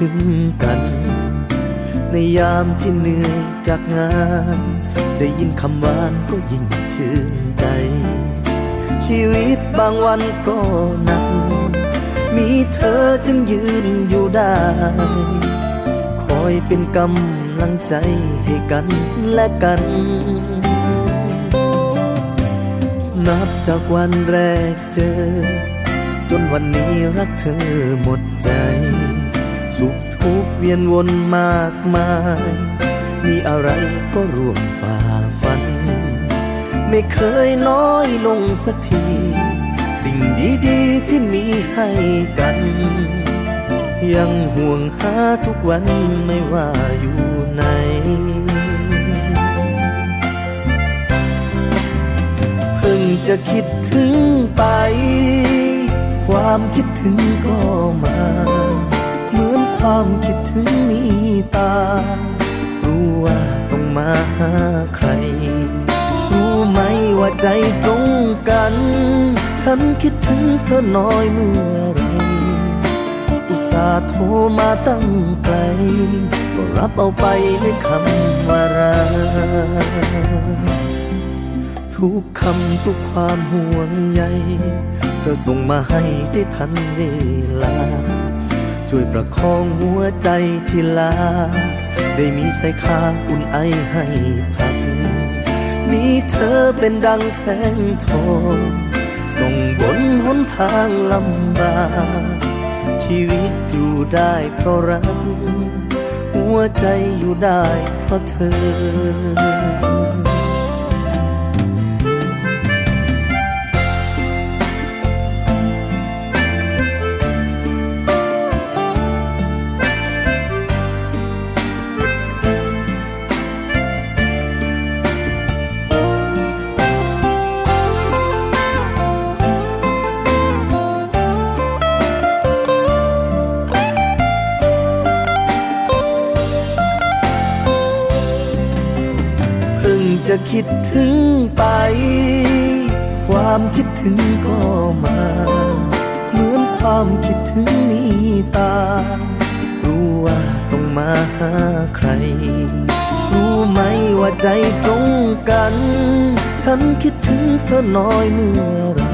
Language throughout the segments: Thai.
ถึงกัน ในยามที่เหนื่อยจากงาน ได้ยินคำหวานก็ยิ่งชื่นใจ ชีวิตบางวันก็หนัก มีเธอจึงยืนอยู่ได้ คอยเป็นกำลังใจให้กันและกันนับจากวันแรกเจอ จนวันนี้รักเธอหมดใจ ทุกเวียนวนมากมาย มีอะไรก็ร่วมฝ่าฟัน ไม่เคยน้อยลงสักที สิ่งดีๆที่มีให้กัน ยังห่วงหาทุกวันไม่ว่าอยู่ไหนเพิ่งจะคิดถึงไป ความคิดถึงก็มา ความคิดถึงมีตา รู้ว่าต้องมาหาใคร รู้ไหมว่าใจตรงกัน ฉันคิดถึงเธอน้อยเมื่อไร อุตส่าห์โทรมาตั้งไกล ก็รับเอาไปด้วยคำว่ารักทุกคำทุกความห่วงใย เธอส่งมาให้ได้ทันเวลา ช่วยประคองหัวใจที่ลา ได้มีชายคาอุ่นไอให้พัก มีเธอเป็นดังแสงทองส่งบนหนทางลำบาก ชีวิตอยู่ได้เพราะรัก หัวใจอยู่ได้เพราะเธอ คิดถึงไป ความคิดถึงก็มา เหมือนความคิดถึงมีตา รู้ว่าต้องมาหาใคร รู้ไหมว่าใจตรงกัน ฉันคิดถึงเธอน้อยเมื่อไหร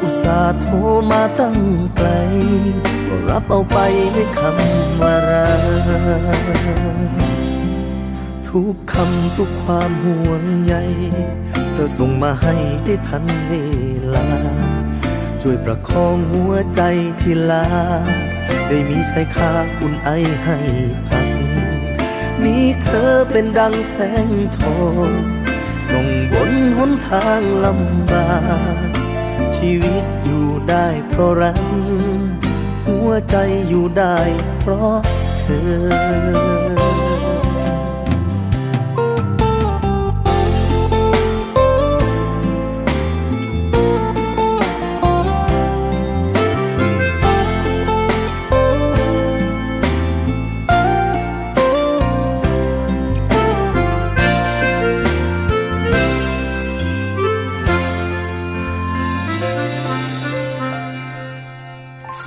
อุตส่าห์โทรมาตั้งไกล ก็รับเอาไปด้วยคำว่ารัก ทุกคำทุกความห่วงใย เธอส่งมาให้ได้ทันเวลา ช่วยประคองหัวใจที่ลา ได้มีชายคาอุ่นไอให้พัก มีเธอเป็นดังแสงทองส่งบนหนทางลำบากชีวิตอยู่ได้เพราะรัก หัวใจอยู่ได้เพราะเธอ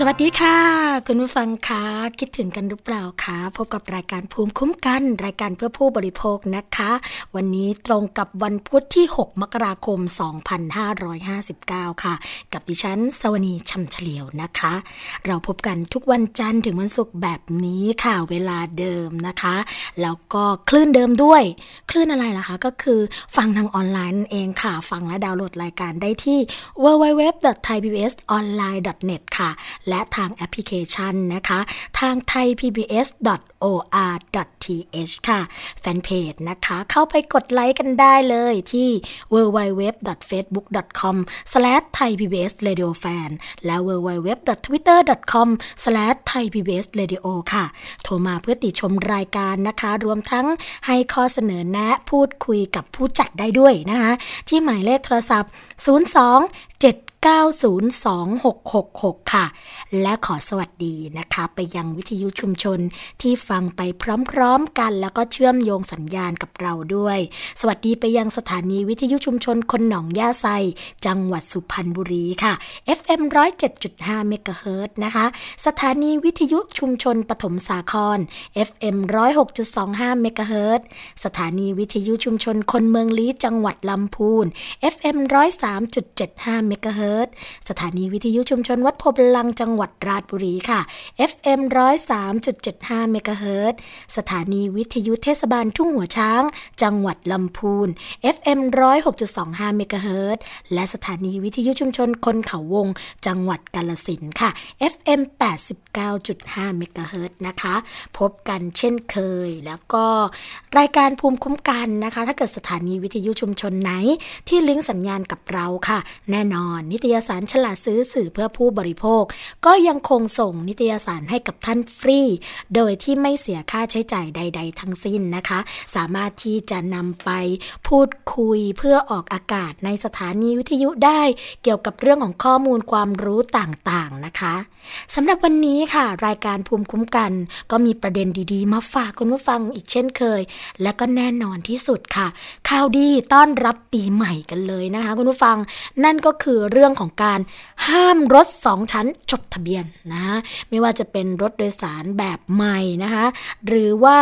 วัสดีค่ะ คุณผู้ฟังคะคิดถึงกันหรือเปล่าคะพบกับรายการภูมิคุ้มกัน รายการเพื่อผู้บริโภคนะคะ วันนี้ตรงกับวันพุธที่ 6 มกราคม 2559 ค่ะ กับดิฉันสวนีชัมเฉลียวนะคะ เราพบกันทุกวันจันทร์ถึงวันศุกร์แบบนี้ค่ะเวลาเดิมนะคะ แล้วก็คลื่นเดิมด้วย คลื่นอะไรล่ะคะก็คือฟังทางออนไลน์นั่นเองค่ะ ฟังและดาวน์โหลดรายการได้ที่ www.thaipbsonline.net ค่ะและและทางแอปพลิเคชันนะคะ ทาง thaipbs.or.th ค่ะ แฟนเพจนะคะ เข้าไปกดไลค์กันได้เลยที่ www.facebook.com/thaipbsradiofan และ www.twitter.com/thaipbsradio ค่ะ โทรมาเพื่อติชมรายการนะคะ รวมทั้งให้ข้อเสนอแนะพูดคุยกับผู้จัดได้ด้วยนะคะ ที่หมายเลขโทรศัพท์ 027 902-666 ค่ะ และขอสวัสดีนะคะ ไปยังวิทยุชุมชนที่ฟังไปพร้อมๆกัน แล้วก็เชื่อมโยงสัญญาณกับเราด้วย สวัสดีไปยังสถานีวิทยุชุมชนคนหนองย่าไซ จังหวัดสุพรรณบุรีค่ะ FM 107.5เมกะเฮิรตนะคะ สถานีวิทยุชุมชนปฐมสาคร FM 106.25เมกะเฮิรตสถานีวิทยุชุมชนคนเมืองลี้จังหวัดลำพูน FM 103.75เมกะเฮิรตสถานีวิทยุชุมชนวัดโพบลังจังหวัดราชบุรีค่ะ FM 103.75เมกะเฮิรตสถานีวิทยุเทศบาลทุ่งหัวช้าง จังหวัดลำพูน FM 106.25เมกะเฮิรตและสถานีวิทยุชุมชนคนเขาวง จังหวัดกาลสินค่ะ FM 89.5เมกะเฮิรตนะคะ พบกันเช่นเคย แล้วก็รายการภูมิคุ้มกันนะคะ ถ้าเกิดสถานีวิทยุชุมชนไหน ที่ลิงก์สัญญาณกับเราค่ะ แน่นอนนิตยสารฉลาดซื้อสื่อเพื่อผู้บริโภค ก็ยังคงส่งนิตยสารให้กับท่านฟรี โดยที่ไม่เสียค่าใช้จ่ายใด ๆ ทั้งสิ้นนะคะ สามารถที่จะนำไปพูดคุยเพื่อออกอากาศในสถานีวิทยุได้เกี่ยวกับเรื่องของข้อมูลความรู้ต่างๆนะคะสำหรับวันนี้ค่ะ รายการภูมิคุ้มกัน ก็มีประเด็นดีๆ มาฝากคุณผู้ฟังอีกเช่นเคย และก็แน่นอนที่สุดค่ะข่าวดีต้อนรับปีใหม่กันเลยนะคะ คุณผู้ฟังนั่นก็คือเรื่องื่องของการห้ามรถสองชั้นจดทะเบียนนะไม่ว่าจะเป็นรถโดยสารแบบใหม่นะคะหรือว่า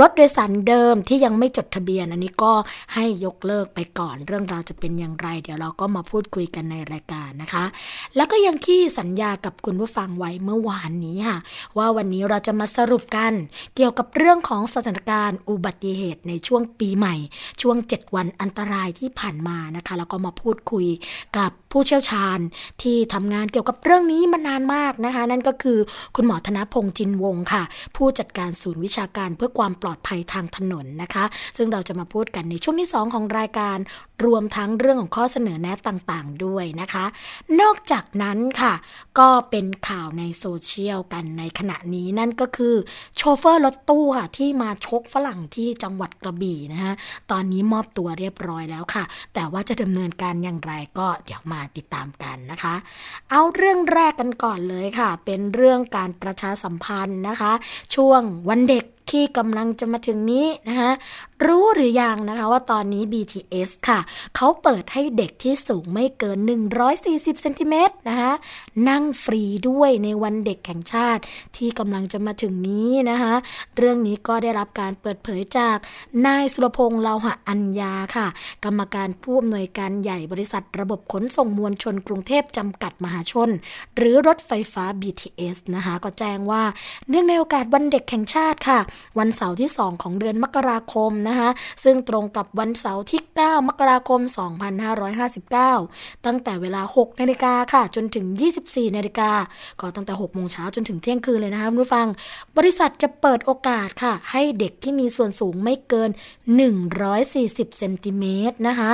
รถโดยสารเดิมที่ยังไม่จดทะเบียน อันนี้ก็ให้ยกเลิกไปก่อนเรื่องราวจะเป็นอย่างไร เดี๋ยวเราก็มาพูดคุยกันในรายการนะคะ แล้วก็ยังที่สัญญากับคุณผู้ฟังไว้เมื่อวานนี้ค่ะ ว่าวันนี้เราจะมาสรุปกันเกี่ยวกับเรื่องของสถานการณ์อุบัติเหตุในช่วงปีใหม่ ช่วง 7 วันอันตรายที่ผ่านมานะคะแล้วก็มาพูดคุยกับผู้เชี่ยวชาญที่ทำงานเกี่ยวกับเรื่องนี้มานานมากนะคะ นั่นก็คือคุณหมอธนพงษ์จินวงศ์ค่ะ ผู้จัดการศูนย์วิชาการเพื่อความปลอดภัยทางถนนนะคะ ซึ่งเราจะมาพูดกันในช่วงที่ 2 ของรายการรวมทั้งเรื่องของข้อเสนอแนะต่างๆ ด้วยนะคะ นอกจากนั้นค่ะ ก็เป็นข่าวในโซเชียลกันในขณะนี้นั่นก็คือโชเฟอร์รถตู้ค่ะที่มาชกฝรั่งที่จังหวัดกระบี่นะคะตอนนี้มอบตัวเรียบร้อยแล้วค่ะ แต่ว่าจะดำเนินการอย่างไรก็เดี๋ยวมาติดตามกันนะคะ เอาเรื่องแรกกันก่อนเลยค่ะ เป็นเรื่องการประชาสัมพันธ์นะคะ ช่วงวันเด็กที่กำลังจะมาถึงนี้นะคะรู้หรือยังนะคะว่าตอนนี้ BTS ค่ะ เขาเปิดให้เด็กที่สูงไม่เกิน 140เซนติเมตรนะคะนั่งฟรีด้วยในวันเด็กแห่งชาติ ที่กำลังจะมาถึงนี้นะคะเรื่องนี้ก็ได้รับการเปิดเผยจากนายสุรพงษ์เลาหะอัญญาค่ะ กรรมการผู้อำนวยการใหญ่บริษัทระบบขนส่งมวลชนกรุงเทพจำกัดมหาชน หรือรถไฟฟ้า BTS นะคะก็แจ้งว่าเนื่องในโอกาสวันเด็กแห่งชาติค่ะวันเสาร์ที่ 2 ของเดือนมกราคมนะคะซึ่งตรงกับวันเสาร์ที่ 9 มกราคม 2559 ตั้งแต่เวลา 6 นาฬิกาค่ะ จนถึง 24 นาฬิกา ก็ตั้งแต่ 6 โมงเช้าจนถึงเที่ยงคืนเลยนะคะคุณผู้ฟัง บริษัทจะเปิดโอกาสค่ะ ให้เด็กที่มีส่วนสูงไม่เกิน 140 เซนติเมตรนะคะ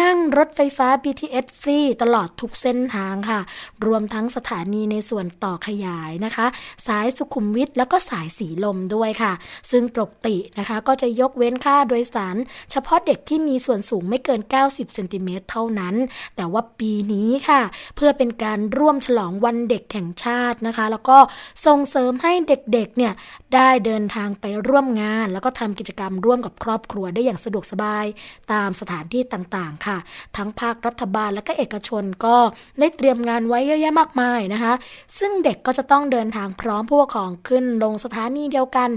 นั่งรถไฟฟ้า BTS ฟรีตลอดทุกเส้นทางค่ะ รวมทั้งสถานีในส่วนต่อขยายนะคะ สายสุขุมวิทแล้วก็สายสีลมด้วยค่ะซึ่งปกตินะคะ ก็จะยกเว้นค่าโดยสาร เฉพาะเด็กที่มีส่วนสูงไม่เกิน 90เซนติเมตรเท่านั้น แต่ว่าปีนี้ค่ะ เพื่อเป็นการร่วมฉลองวันเด็กแห่งชาตินะคะ แล้วก็ส่งเสริมให้เด็กๆเนี่ยได้เดินทางไปร่วมงาน แล้วก็ทำกิจกรรมร่วมกับครอบครัวได้อย่างสะดวกสบาย ตามสถานที่ต่างๆค่ะ ทั้งภาครัฐบาลและก็เอกชนก็ได้เตรียมงานไว้เยอะแยะมากมายนะคะ ซึ่งเด็กก็จะต้องเดินทางพร้อมผู้ปกครองขึ้นลงสถานีเดียวกัน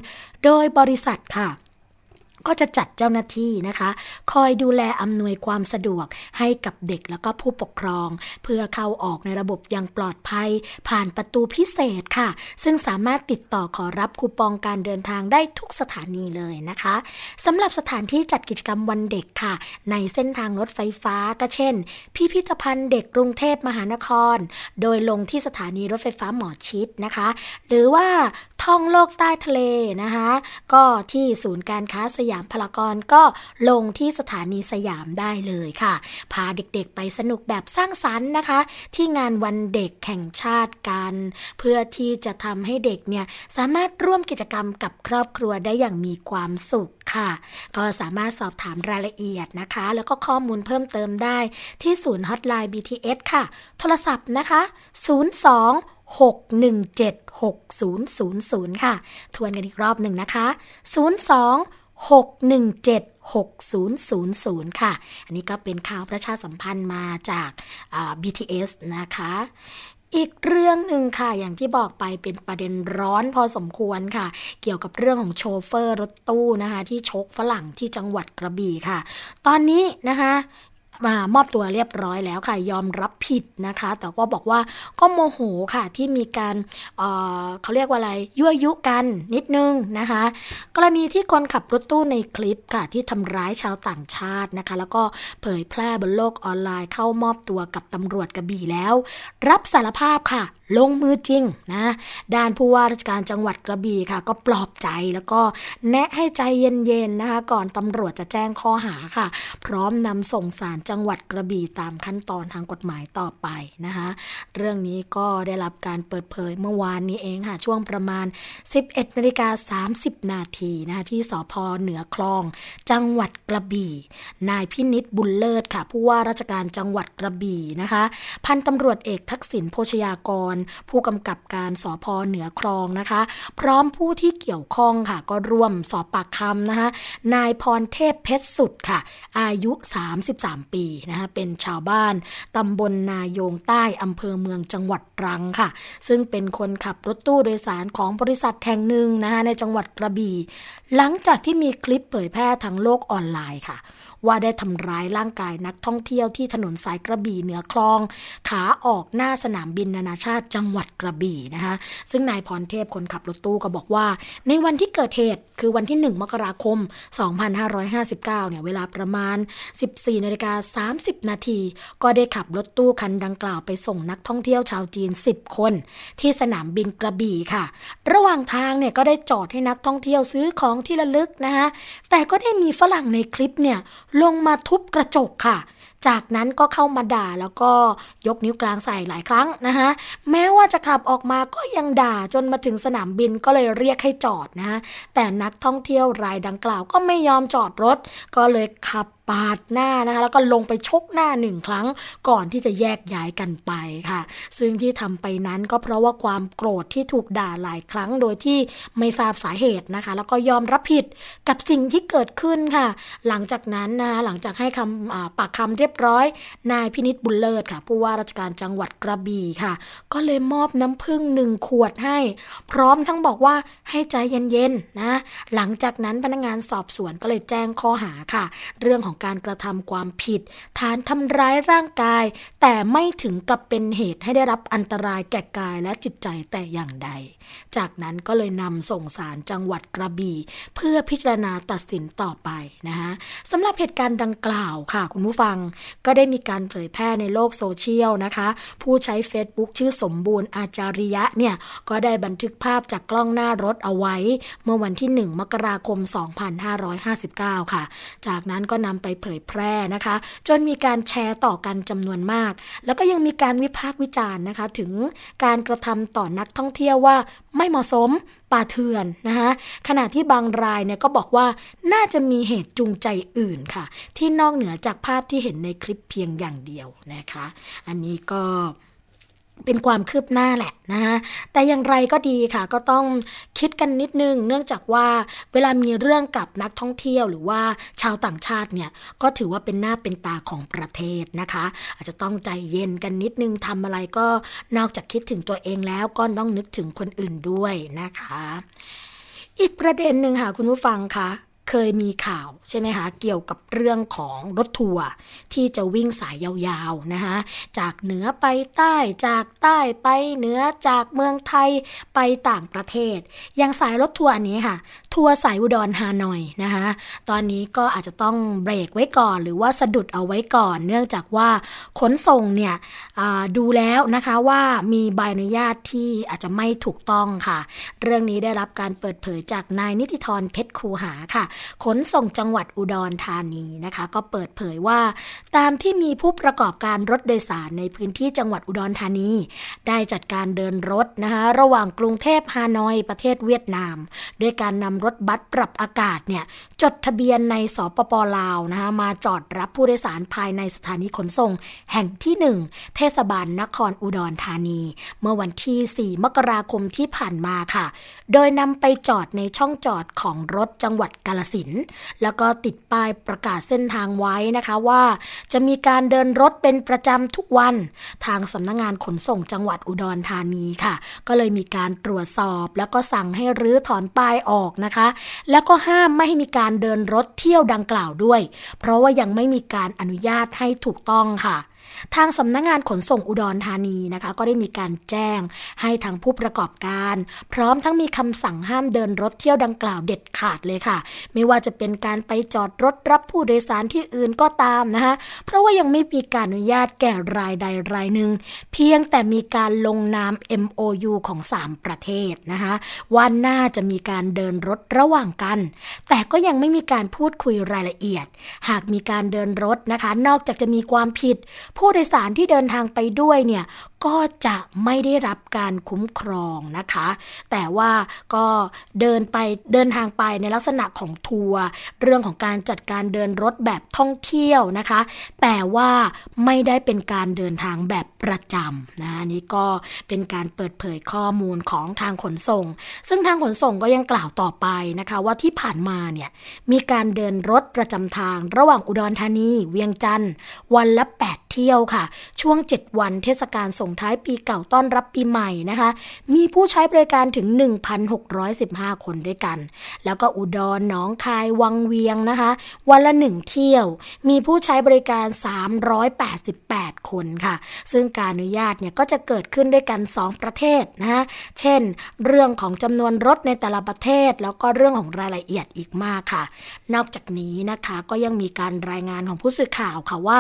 โดยบริษัทค่ะ ก็จะจัดเจ้าหน้าที่นะคะ คอยดูแลอำนวยความสะดวกให้กับเด็กแล้วก็ผู้ปกครอง เพื่อเข้าออกในระบบอย่างปลอดภัย ผ่านประตูพิเศษค่ะ ซึ่งสามารถติดต่อขอรับคูปองการเดินทางได้ทุกสถานีเลยนะคะสำหรับสถานที่จัดกิจกรรมวันเด็กค่ะ ในเส้นทางรถไฟฟ้าก็เช่น พิพิธภัณฑ์เด็กกรุงเทพมหานคร โดยลงที่สถานีรถไฟฟ้าหมอชิดนะคะ หรือว่าท่องโลกใต้ทะเลนะคะ ก็ที่ศูนย์การค้าสยามพารากอนก็ลงที่สถานีสยามได้เลยค่ะ พาเด็กๆไปสนุกแบบสร้างสรรค์นะคะ ที่งานวันเด็กแห่งชาติกัน เพื่อที่จะทำให้เด็กเนี่ยสามารถร่วมกิจกรรมกับครอบครัวได้อย่างมีความสุขค่ะ ก็สามารถสอบถามรายละเอียดนะคะ แล้วก็ข้อมูลเพิ่มเติมได้ที่ศูนย์ฮอตไลน์ BTS ค่ะ โทรศัพท์นะคะ 02 617 6000 ค่ะ ทวนกันอีกรอบหนึ่งนะคะ 02 617 6000 ค่ะ อันนี้ก็เป็นข่าวประชาสัมพันธ์มาจาก BTS นะคะ อีกเรื่องหนึ่งค่ะ อย่างที่บอกไปเป็นประเด็นร้อนพอสมควรค่ะ เกี่ยวกับเรื่องของโชเฟอร์รถตู้นะคะ ที่ชกฝรั่งที่จังหวัดกระบี่ค่ะ ตอนนี้นะคะ มามอบตัวเรียบร้อยแล้วค่ะยอมรับผิดนะคะ แต่ก็บอกว่าก็โมโหค่ะที่มีการเเขาเรียกว่าอะไรยั่วยุกันนิดนึงนะคะ กรณีที่คนขับรถตู้ในคลิปค่ะที่ทำร้ายชาวต่างชาตินะคะ แล้วก็เผยแพร่บนโลกออนไลน์เข้ามอบตัวกับตำรวจกระบี่แล้ว รับสารภาพค่ะ ลงมือจริงนะด้านผู้ว่าราชการจังหวัดกระบี่ค่ะ ก็ปลอบใจแล้วก็แนะให้ใจเย็นๆนะคะ ก่อนตำรวจจะแจ้งข้อหาค่ะ พร้อมนำส่งสารจังหวัดกระบี่ตามขั้นตอนทางกฎหมายต่อไปนะคะ เรื่องนี้ก็ได้รับการเปิดเผยเมื่อวานนี้เองค่ะ ช่วงประมาณ 11นาฬิกา30 นาทีนะคะที่สพเหนือคลอง จังหวัดกระบี่ นายพินิษบุญเลิศค่ะ ผู้ว่าราชการจังหวัดกระบี่นะคะ พันตำรวจเอกทักษิณโพชยากรผู้กำกับการสพเหนือคลองนะคะ พร้อมผู้ที่เกี่ยวข้องค่ะ ก็ร่วมสอบปากคำนะคะ นายพรเทพเพชรสุดค่ะ อายุ 33 ปีนะคะเป็นชาวบ้านตำบลนายงใต้อำเภอเมืองจังหวัดตรังค่ะ ซึ่งเป็นคนขับรถตู้โดยสารของบริษัทแห่งหนึ่งนะคะในจังหวัดกระบี่หลังจากที่มีคลิปเผยแพร่ทางโลกออนไลน์ค่ะ ว่าได้ทำร้ายร่างกายนักท่องเที่ยวที่ถนนสายกระบี่เหนือคลอง ขาออกหน้าสนามบินนานาชาติจังหวัดกระบี่นะคะซึ่งนายพรเทพคนขับรถตู้ก็บอกว่า ในวันที่เกิดเหตุคือวันที่ 1 มกราคม 2559 เนี่ยเวลาประมาณ 14นาฬิกา30 นาทีก็ได้ขับรถตู้คันดังกล่าวไปส่งนักท่องเที่ยวชาวจีน 10 คน ที่สนามบินกระบี่ค่ะ ระหว่างทางเนี่ยก็ได้จอดให้นักท่องเที่ยวซื้อของที่ระลึกนะคะแต่ก็ได้มีฝรั่งในคลิปเนี่ยลงมาทุบกระจกค่ะ จากนั้นก็เข้ามาด่าแล้วก็ยกนิ้วกลางใส่หลายครั้งนะคะแม้ว่าจะขับออกมาก็ยังด่าจนมาถึงสนามบินก็เลยเรียกให้จอดนะ แต่นักท่องเที่ยวรายดังกล่าวก็ไม่ยอมจอดรถ ก็เลยขับ ปาดหน้านะคะแล้วก็ลงไปชกหน้าหนึ่งครั้งก่อนที่จะแยกย้ายกันไปค่ะ ซึ่งที่ทำไปนั้นก็เพราะว่าความโกรธที่ถูกด่าหลายครั้งโดยที่ไม่ทราบสาเหตุนะคะ แล้วก็ยอมรับผิดกับสิ่งที่เกิดขึ้นค่ะ หลังจากนั้นนะคะหลังจากให้คำปากคำเรียบร้อย นายพินิษบุญเลิศค่ะผู้ว่าราชการจังหวัดกระบี่ค่ะ ก็เลยมอบน้ำผึ้งหนึ่งขวดให้ พร้อมทั้งบอกว่าให้ใจเย็นๆนะหลังจากนั้นพนักงานสอบสวนก็เลยแจ้งข้อหาค่ะ เรื่องของการกระทำความผิด ฐานทำร้ายร่างกาย แต่ไม่ถึงกับเป็นเหตุให้ได้รับอันตรายแก่กายและจิตใจแต่อย่างใด จากนั้นก็เลยนำส่งสารจังหวัดกระบี่ เพื่อพิจารณาตัดสินต่อไปนะคะสำหรับเหตุการณ์ดังกล่าวค่ะ คุณผู้ฟังก็ได้มีการเผยแพร่ในโลกโซเชียลนะคะ ผู้ใช้ Facebook ชื่อสมบูรณ์อาจาริยะเนี่ยก็ได้บันทึกภาพจากกล้องหน้ารถเอาไว้ เมื่อวันที่ 1 มกราคม 2559 ค่ะ จากนั้นก็นำไปเผยแพร่นะคะ จนมีการแชร์ต่อกันจำนวนมาก แล้วก็ยังมีการวิพากษ์วิจารณ์นะคะ ถึงการกระทำต่อนักท่องเที่ยวว่าไม่เหมาะสมป่าเถื่อนนะคะขณะที่บางรายเนี่ยก็บอกว่าน่าจะมีเหตุจูงใจอื่นค่ะ ที่นอกเหนือจากภาพที่เห็นในคลิปเพียงอย่างเดียวนะคะ อันนี้ก็ เป็นความคืบหน้าแหละนะคะแต่อย่างไรก็ดีค่ะ ก็ต้องคิดกันนิดนึง เนื่องจากว่าเวลามีเรื่องกับนักท่องเที่ยวหรือว่าชาวต่างชาติเนี่ย ก็ถือว่าเป็นหน้าเป็นตาของประเทศนะคะ อาจจะต้องใจเย็นกันนิดนึงทำอะไรก็นอกจากคิดถึงตัวเองแล้วก็ต้องนึกถึงคนอื่นด้วยนะคะ อีกประเด็นหนึ่งค่ะคุณผู้ฟังคะ เคยมีข่าวใช่ไหมคะเกี่ยวกับเรื่องของรถทัวร์ที่จะวิ่งสายยาวๆนะคะจากเหนือไปใต้จากใต้ไปเหนือจากเมืองไทยไปต่างประเทศอย่างสายรถทัวร์อันนี้ค่ะ ทัวร์สายอุดรฮานอยนะคะตอนนี้ก็อาจจะต้องเบรกไว้ก่อน หรือว่าสะดุดเอาไว้ก่อน เนื่องจากว่าขนส่งเนี่ยดูแล้วนะคะว่ามีใบอนุญาตที่อาจจะไม่ถูกต้องค่ะ เรื่องนี้ได้รับการเปิดเผยจากนายนิติธรเพชรคูหาค่ะขนส่งจังหวัดอุดรธานีนะคะ ก็เปิดเผยว่า ตามที่มีผู้ประกอบการรถโดยสารในพื้นที่จังหวัดอุดรธานี ได้จัดการเดินรถนะคะระหว่างกรุงเทพฮานอยประเทศเวียดนาม ด้วยการนำรถบัสปรับอากาศเนี่ยจดทะเบียนในสปปลาวนะคะมาจอดรับผู้โดยสารภายในสถานีขนส่ง แห่งที่ 1 เทศบาลนครอุดรธานี เมื่อวันที่ 4 มกราคมที่ผ่านมาค่ะ โดยนำไปจอดในช่องจอดของรถจังหวัดกาลสินแล้วก็ติดป้ายประกาศเส้นทางไว้นะคะว่า จะมีการเดินรถเป็นประจำทุกวัน ทางสำนักงงานขนส่งจังหวัดอุดรธานีค่ะ ก็เลยมีการตรวจสอบแล้วก็สั่งให้รื้อถอนป้ายออกนะคะ แล้วก็ห้ามไม่ให้มีการเดินรถเที่ยวดังกล่าวด้วย เพราะว่ายังไม่มีการอนุญาตให้ถูกต้องค่ะ ทางสำนักงงานขนส่งอุดรธานีนะคะ ก็ได้มีการแจ้งให้ทางผู้ประกอบการ พร้อมทั้งมีคำสั่งห้ามเดินรถเที่ยวดังกล่าวเด็ดขาดเลยค่ะ ไม่ว่าจะเป็นการไปจอดรถรับผู้โดยสารที่อื่นก็ตามนะคะเพราะว่ายังไม่มีการอนุญาตแก่รายใดรายหนึ่ง เพียงแต่มีการลงนาม MOU ของ 3 ประเทศนะคะว่าน่าจะมีการเดินรถระหว่างกัน แต่ก็ยังไม่มีการพูดคุยรายละเอียด หากมีการเดินรถนะคะ นอกจากจะมีความผิดผู้ดยสารที่เดินทางไปด้วยเนี่ย ก็จะไม่ได้รับการคุ้มครองนะคะ แต่ว่าก็เดินไปเดินทางไปในลักษณะของทัวร์เรื่องของการจัดการเดินรถแบบท่องเที่ยวนะคะ แต่ว่าไม่ได้เป็นการเดินทางแบบประจำนะนี่ก็เป็นการเปิดเผยข้อมูลของทางขนส่ง ซึ่งทางขนส่งก็ยังกล่าวต่อไปนะคะ ว่าที่ผ่านมาเนี่ยมีการเดินรถประจำทาง ระหว่างอุดรธานี เวียงจันทร์วันละ 8 เที่ยวค่ะ ช่วง 7 วันเทศกาลส่งท้ายปีเก่าต้อนรับปีใหม่นะคะ มีผู้ใช้บริการถึง 1,615 คนด้วยกัน แล้วก็อุดรหนองคายวังเวียงนะคะ วันละหนึ่งเที่ยว มีผู้ใช้บริการ 388 คนค่ะ ซึ่งการอนุญาตเนี่ยก็จะเกิดขึ้นด้วยกัน 2 ประเทศนะคะเช่น เรื่องของจำนวนรถในแต่ละประเทศ แล้วก็เรื่องของรายละเอียดอีกมากค่ะ นอกจากนี้นะคะก็ยังมีการรายงานของผู้สื่อข่าวค่ะว่า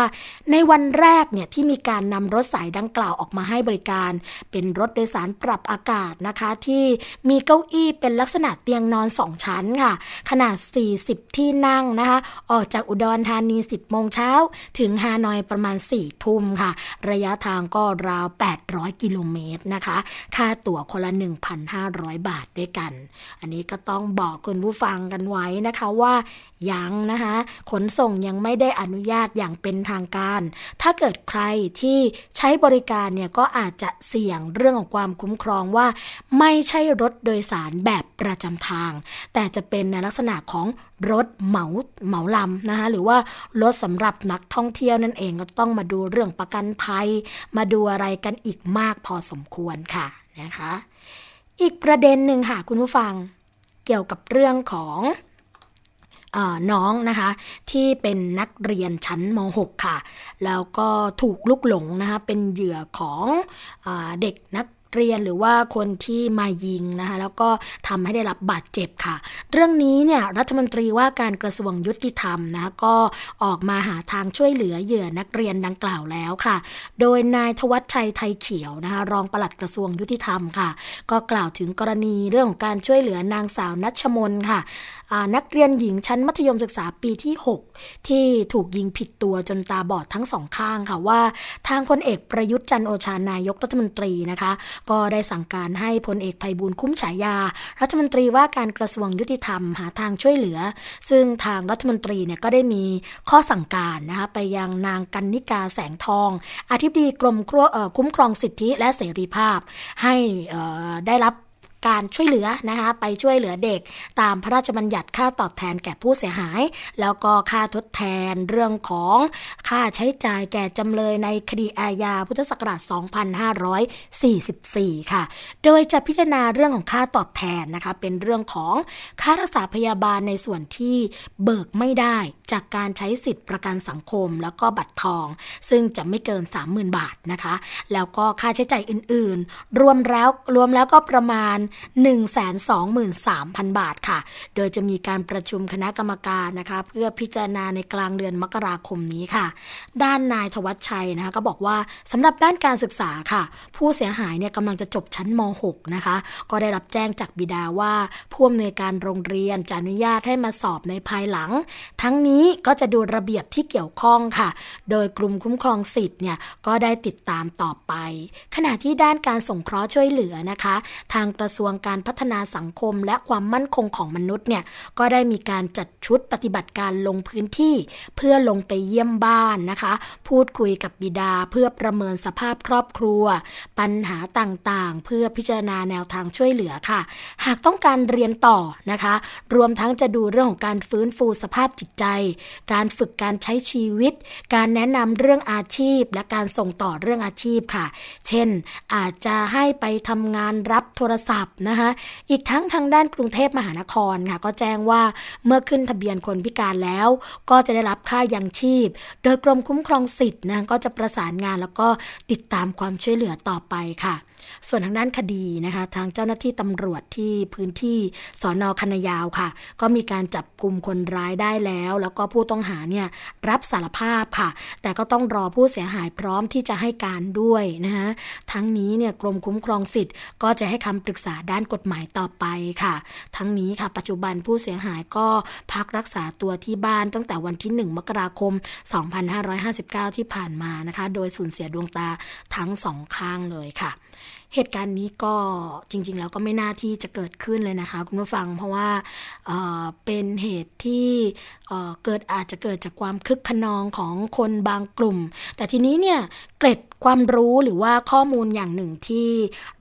ในวันแรกเนี่ยที่มีการนำรถสายดังกล่าวออกมาให้บริการ เป็นรถโดยสารปรับอากาศนะคะ ที่มีเก้าอี้เป็นลักษณะเตียงนอน 2 ชั้นค่ะ ขนาด 40 ที่นั่งนะคะ ออกจากอุดรธานี 10 โมงเช้า ถึงฮานอยประมาณ 4 ทุ่มค่ะ ระยะทางก็ราว 800 กิโลเมตรนะคะ ค่าตั๋วคนละ 1,500 บาทด้วยกัน อันนี้ก็ต้องบอกคุณผู้ฟังกันไว้นะคะว่ายังนะคะ ขนส่งยังไม่ได้อนุญาตอย่างเป็นทางการ ถ้าเกิดใครที่ใช้บริการเนี่ยก็อาจจะเสี่ยงเรื่องของความคุ้มครองว่า ไม่ใช่รถโดยสารแบบประจำทาง แต่จะเป็นในลักษณะของรถเหมาเหมาลำนะคะหรือว่ารถสำหรับนักท่องเที่ยวนั่นเองก็ต้องมาดูเรื่องประกันภัย มาดูอะไรกันอีกมากพอสมควรค่ะนะคะ อีกประเด็นหนึ่งค่ะคุณผู้ฟัง เกี่ยวกับเรื่องของ น้องนะคะ ที่เป็นนักเรียนชั้นม .6 ค่ะ แล้วก็ถูกลุกหลงนะคะ เป็นเหยื่อของอเด็กนัก เรียนหรือว่าคนที่มายิงนะคะแล้วก็ทำให้ได้รับบาดเจ็บค่ะ เรื่องนี้เนี่ยรัฐมนตรีว่าการกระทรวงยุติธรรมนะก็ออกมาหาทางช่วยเหลือเหยื่อนักเรียนดังกล่าวแล้วค่ะ โดยนายทวัชชัยไทยเขียวนะคะรองปลัดกระทรวงยุติธรรมค่ะ ก็กล่าวถึงกรณีเรื่องของการช่วยเหลือนางสาวนัชมนค่ะนักเรียนหญิงชั้นมัธยมศึกษาปีที่ 6 ที่ถูกยิงผิดตัวจนตาบอดทั้งสองข้างค่ะว่า ทางพลเอกประยุทธ์จันโอชานายกรัฐมนตรีนะคะก็ได้สั่งการให้พลเอกไพบูลคุ้มฉายา รัฐมนตรีว่าการกระทรวงยุติธรรมหาทางช่วยเหลือ ซึ่งทางรัฐมนตรีเนี่ยก็ได้มีข้อสั่งการนะคะไปยังนางกันนิกาแสงทอง อธิบดีกรมคุ้มครองสิทธิและเสรีภาพ ให้ได้รับ การช่วยเหลือนะคะ ไปช่วยเหลือเด็ก ตามพระราชบัญญัติค่าตอบแทนแก่ผู้เสียหาย แล้วก็ค่าทดแทนเรื่องของค่าใช้จ่ายแก่จำเลยในคดีอาญาพุทธศักราช 2544 ค่ะ โดยจะพิจารณาเรื่องของค่าตอบแทนนะคะ เป็นเรื่องของค่ารักษาพยาบาลในส่วนที่เบิกไม่ได้จากการใช้สิทธิประกันสังคมแล้วก็บัตรทอง ซึ่งจะไม่เกิน 30,000 บาทนะคะ แล้วก็ค่าใช้จ่ายอื่น ๆ รวมแล้วรวมแล้วก็ประมาณ123,000 บาทค่ะ โดยจะมีการประชุมคณะกรรมการนะคะ เพื่อพิจารณาในกลางเดือนมกราคมนี้ค่ะ ด้านนายทวัชชัยนะคะก็บอกว่าสำหรับด้านการศึกษาค่ะ ผู้เสียหายเนี่ยกำลังจะจบชั้นม .6 นะคะ ก็ได้รับแจ้งจากบิดาว่าผู้อำนวยการโรงเรียนจะอนุญาตให้มาสอบในภายหลัง ทั้งนี้ก็จะดูระเบียบที่เกี่ยวข้องค่ะ โดยกลุ่มคุ้มครองสิทธิ์เนี่ยก็ได้ติดตามต่อไป ขณะที่ด้านการสงเคราะห์ช่วยเหลือนะคะ ทางกระทรวงการพัฒนาสังคม และความมั่นคงของมนุษย์เนี่ยก็ได้มีการจัดชุดปฏิบัติการลงพื้นที่ เพื่อลงไปเยี่ยมบ้านนะคะ พูดคุยกับบิดาเพื่อประเมินสภาพครอบครัว ปัญหาต่างๆ เพื่อพิจารณาแนวทางช่วยเหลือค่ะ หากต้องการเรียนต่อนะคะ รวมทั้งจะดูเรื่องของการฟื้นฟูสภาพจิตใจ การฝึกการใช้ชีวิต การแนะนำเรื่องอาชีพ และการส่งต่อเรื่องอาชีพค่ะ เช่น อาจจะให้ไปทำงานรับโทรศัพท์นะคะอีกทั้งทางด้านกรุงเทพมหานครค่ะก็แจ้งว่าเมื่อขึ้นทะเบียนคนพิการแล้ว ก็จะได้รับค่ายังชีพ โดยกรมคุ้มครองสิทธิ์นะก็จะประสานงานแล้วก็ติดตามความช่วยเหลือต่อไปค่ะ ส่วนทางด้านคดีนะคะ ทางเจ้าหน้าที่ตำรวจที่พื้นที่สอนอคณยาวค่ะ ก็มีการจับกลุ่มคนร้ายได้แล้ว แล้วก็ผู้ต้องหาเนี่ยรับสารภาพค่ะ แต่ก็ต้องรอผู้เสียหายพร้อมที่จะให้การด้วยนะคะทั้งนี้เนี่ยกรมคุ้มครองสิทธิ์ก็จะให้คำปรึกษาด้านกฎหมายต่อไปค่ะ ทั้งนี้ค่ะ ปัจจุบันผู้เสียหายก็พักรักษาตัวที่บ้านตั้งแต่วันที่ 1 มกราคม 2559 ที่ผ่านมานะคะ โดยสูญเสียดวงตาทั้งสองข้างเลยค่ะ เหตุการณ์นี้ก็จริง ๆ แล้วก็ไม่น่าที่จะเกิดขึ้นเลยนะคะ คุณผู้ฟังเพราะว่าเเป็นเหตุที่เเกิดอาจจะเกิดจากความคึกขนองของคนบางกลุ่ม แต่ทีนี้เนี่ยเกร็ดความรู้หรือว่าข้อมูลอย่างหนึ่งที่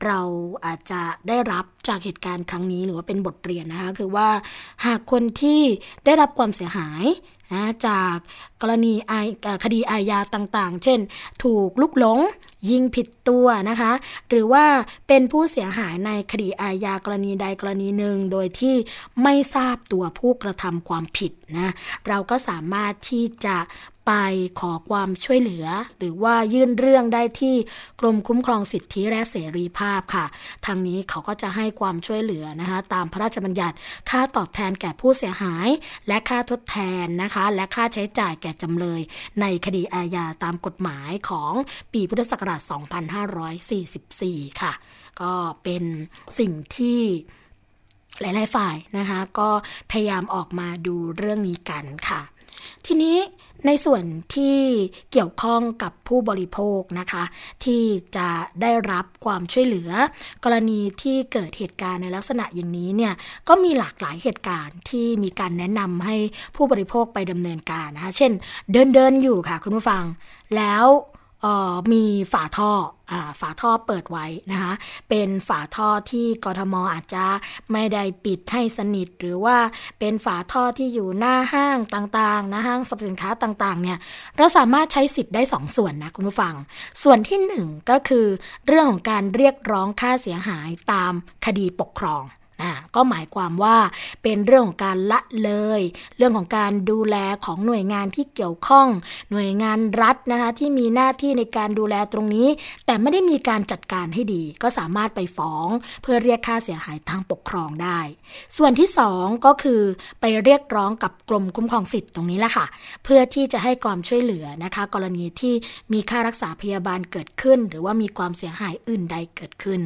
เราอาจจะได้รับจากเหตุการณ์ครั้งนี้ หรือว่าเป็นบทเรียนนะคะคือว่าหากคนที่ได้รับความเสียหาย นะจากกรณีคดีอาญาต่างๆ เช่น ถูกลุกหลง ยิงผิดตัวนะคะ หรือว่าเป็นผู้เสียหายในคดีอาญากรณีใดกรณีหนึ่ง โดยที่ไม่ทราบตัวผู้กระทำความผิดนะ เราก็สามารถที่จะไปขอความช่วยเหลือ หรือว่ายื่นเรื่องได้ที่กรมคุ้มครองสิทธิและเสรีภาพค่ะ ทางนี้เขาก็จะให้ความช่วยเหลือนะคะ ตามพระราชบัญญัติค่าตอบแทนแก่ผู้เสียหาย และค่าทดแทนนะคะและค่าใช้จ่ายแก่จำเลย ในคดีอาญาตามกฎหมายของปีพุทธศักราช 2544 ค่ะ ก็เป็นสิ่งที่หลาย ๆ ฝ่ายนะคะ ก็พยายามออกมาดูเรื่องนี้กันค่ะ ทีนี้ในส่วนที่เกี่ยวข้องกับผู้บริโภคนะคะ ที่จะได้รับความช่วยเหลือ กรณีที่เกิดเหตุการณ์ในลักษณะอย่างนี้เนี่ยก็มีหลากหลายเหตุการณ์ที่มีการแนะนำให้ผู้บริโภคไปดำเนินการนะคะเช่น เดินเดินอยู่ค่ะคุณผู้ฟัง แล้ว มีฝาท่ออฝาท่อเปิดไว้นะคะเป็นฝาท่อที่กทมอาจจะไม่ได้ปิดให้สนิท หรือว่าเป็นฝาท่อที่อยู่หน้าห้างต่างๆนะห้างสรรพสินค้าต่างๆเนี่ยเราสามารถใช้สิทธิ์ได้ 2สส่วนนะคุณผู้ฟัง ส่วนที่ 1 ก็คือเรื่องของการเรียกร้องค่าเสียหายตามคดีปกครอง นะก็หมายความว่าเป็นเรื่องของการละเลย เรื่องของการดูแลของหน่วยงานที่เกี่ยวข้อง หน่วยงานรัฐนะคะที่มีหน้าที่ในการดูแลตรงนี้ แต่ไม่ได้มีการจัดการให้ดี ก็สามารถไปฟ้อง เพื่อเรียกค่าเสียหายทางปกครองได้ ส่วนที่ 2 ก็คือไปเรียกร้องกับกรมคุ้มครองสิทธิ์ตรงนี้แหละค่ะ เพื่อที่จะให้ความช่วยเหลือนะคะ กรณีที่มีค่ารักษาพยาบาลเกิดขึ้น หรือว่ามีความเสียหายอื่นใดเกิดขึ้น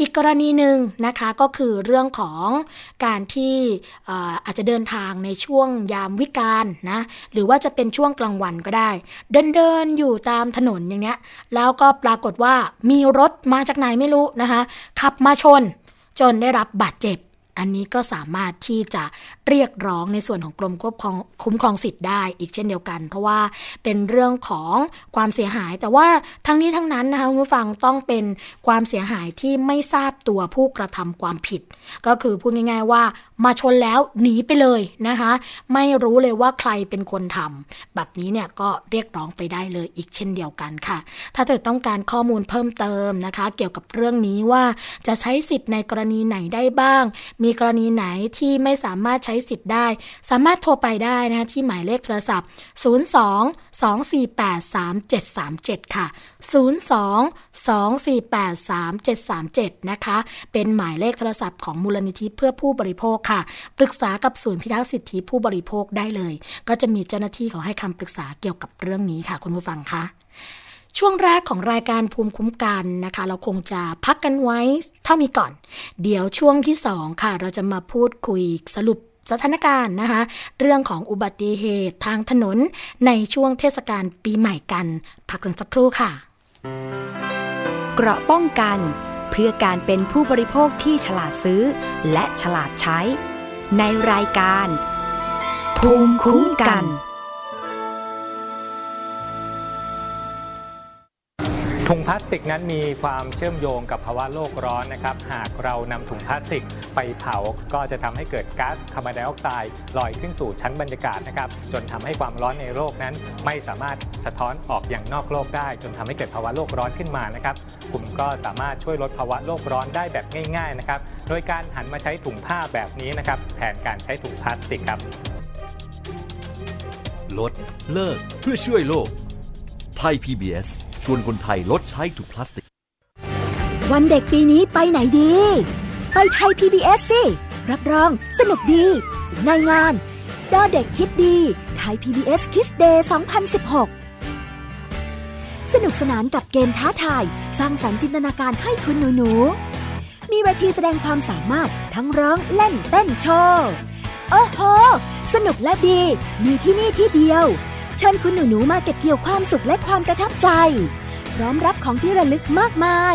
อีกกรณีหนึ่งนะคะก็คือเรื่องของการที่อาจจะเดินทางในช่วงยามวิกาลนะหรือว่าจะเป็นช่วงกลางวันก็ได้ เดินเดินอยู่ตามถนนอย่างเนี้ยแล้วก็ปรากฏว่ามีรถมาจากไหนไม่รู้นะคะ ขับมาชนจนได้รับบาดเจ็บอันนี้ก็สามารถที่จะ เรียกร้องในส่วนของกรมควบคุมคุ้มครองสิทธิ์ได้อีกเช่นเดียวกัน เพราะว่าเป็นเรื่องของความเสียหาย แต่ว่าทั้งนี้ทั้งนั้นนะคะคุณผู้ฟังต้องเป็นความเสียหายที่ไม่ทราบตัวผู้กระทำความผิด ก็คือพูดง่าย ๆ ว่ามาชนแล้วหนีไปเลยนะคะ ไม่รู้เลยว่าใครเป็นคนทำแบบนี้เนี่ยก็เรียกร้องไปได้เลยอีกเช่นเดียวกันค่ะ ถ้าเกิดต้องการข้อมูลเพิ่มเติมนะคะ เกี่ยวกับเรื่องนี้ว่าจะใช้สิทธิ์ในกรณีไหนได้บ้าง มีกรณีไหนที่ไม่สามารถใช้สิทธิ์ได้ สามารถโทรไปได้นะที่หมายเลขโทรศัพท์ 02 248 3737 ค่ะ 02 248 3737 นะคะ เป็นหมายเลขโทรศัพท์ของมูลนิธิเพื่อผู้บริโภคค่ะ ปรึกษากับศูนย์พิทักษ์สิทธิผู้บริโภคได้เลย ก็จะมีเจ้าหน้าที่เขาให้คำปรึกษาเกี่ยวกับเรื่องนี้ค่ะ คุณผู้ฟังคะช่วงแรกของรายการภูมิคุ้มกันนะคะ เราคงจะพักกันไว้เท่านี้ก่อน เดี๋ยวช่วงที่สองค่ะ เราจะมาพูดคุยสรุป สถานการณ์นะคะ เรื่องของอุบัติเหตุทางถนนในช่วงเทศกาลปีใหม่กัน พักกันสักครู่ค่ะ เกราะป้องกันเพื่อการเป็นผู้บริโภคที่ฉลาดซื้อ และฉลาดใช้ ในรายการ ภูมิคุ้มกัน ถุงพลาสติกนั้นมีความเชื่อมโยงกับภาวะโลกร้อนนะครับ หากเรานำถุงพลาสติกไปเผา ก็จะทำให้เกิดก๊าซคาร์บอนไดออกไซด์ลอยขึ้นสู่ชั้นบรรยากาศนะครับ จนทำให้ความร้อนในโลกนั้น ไม่สามารถสะท้อนออกอย่างนอกโลกได้ จนทำให้เกิดภาวะโลกร้อนขึ้นมานะครับกลุ่มก็สามารถช่วยลดภาวะโลกร้อนได้แบบง่าย ๆนะครับ โดยการหันมาใช้ถุงผ้าแบบนี้นะครับแทนการใช้ถุงพลาสติกครับ ลดเลิกเพื่อช่วยโลกไทย PBS วนคนไทยลดใช้ถุงพลาสติก วันเด็กปีนี้ไปไหนดี ไปไทย PBS สิ รับรองสนุกดี ในงานดอเด็กคิดดี ไทย PBS Kids Day 2016 สนุกสนานกับเกมท้าทาย สร้างสรรค์จินตนาการให้คุณหนูๆมีเวทีแสดงความสามารถทั้งร้องเล่นเต้นโชว์ โอ้โห สนุกและดี มีที่นี่ที่เดียว เชิญคุณหนูๆมาเก็บเกี่ยวความสุขและความประทับใจ พร้อมรับของที่ระลึกมากมาย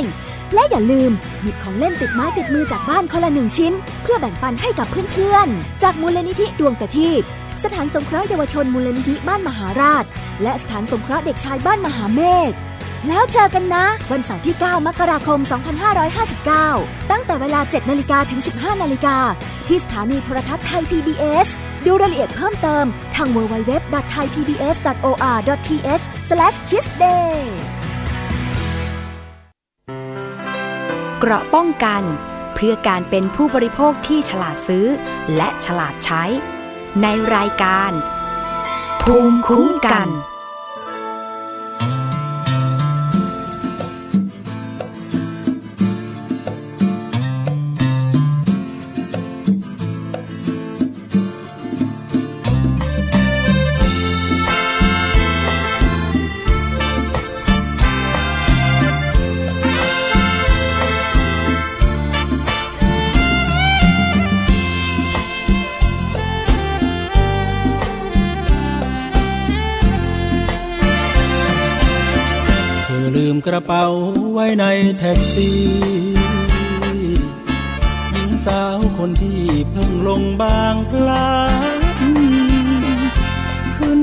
และอย่าลืม หยิบของเล่นติดไม้ติดมือจากบ้านคนละหนึ่งชิ้น เพื่อแบ่งปันให้กับเพื่อนๆ จากมูลนิธิดวงประทีปสถานสงเคราะห์เยาวชนมูลนิธิบ้านมหาราช และสถานสงเคราะห์เด็กชายบ้านมหาเมฆแล้วเจอกันนะ วันเสาร์ที่ 9 มกราคม 2559 ตั้งแต่เวลา 7 นาฬิกาถึง 15 นาฬิกาที่สถานีโทรทัศน์ไทย PBS ดูรายละเอียดเพิ่มเติมทาง www.thaipbs.or.th/kidsday เกราะป้องกัน เพื่อการเป็นผู้บริโภคที่ฉลาดซื้อ และฉลาดใช้ ในรายการ ภูมิคุ้มกัน ในแท็กซี่หญิงสาวคนที่เพิ่งลงบางพลัดขึ้น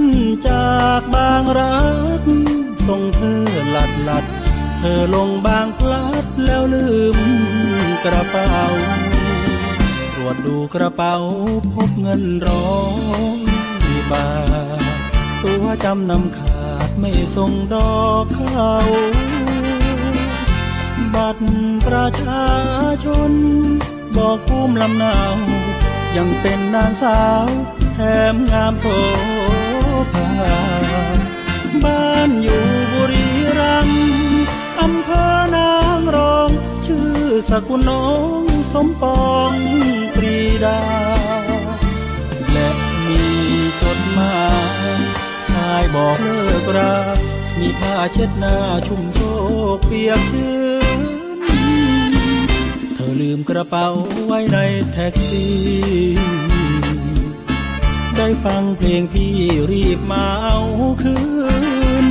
จากบางรักส่งเธอหลัดหลัด เธอลงบางพลัดแล้วลืมกระเป๋า ตรวจดูกระเป๋าพบเงินร้อยบาท ตัวจำนำขาดไม่ส่งดอกเขา บัตรประชาชน บอกภูมิลำเนายังเป็นนางสาวแถมงามโสภาบ้านอยู่บุรีรัมย์อำเภอนางรอง ชื่อสกุลน้องสมปองปรีดา และมีจดหมายชายบอกเลิกรามีผ้าเช็ดหน้าชุ่มโชกเปียกชื้นเธอ ลืมกระเป๋าไว้ในแท็กซี่ ได้ฟังเพลงพี่รีบมาเอาคืน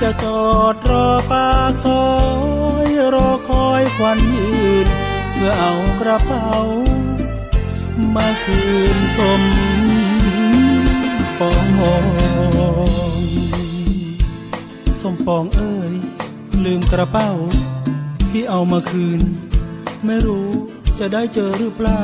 จะจอดรอปากซอยรอคอยควันยืน เพื่อเอากระเป๋า มาคืนสมปองสมปองเอ้ยลืมกระเป๋า ที่เอามาคืน ไม่รู้จะได้เจอหรือเปล่า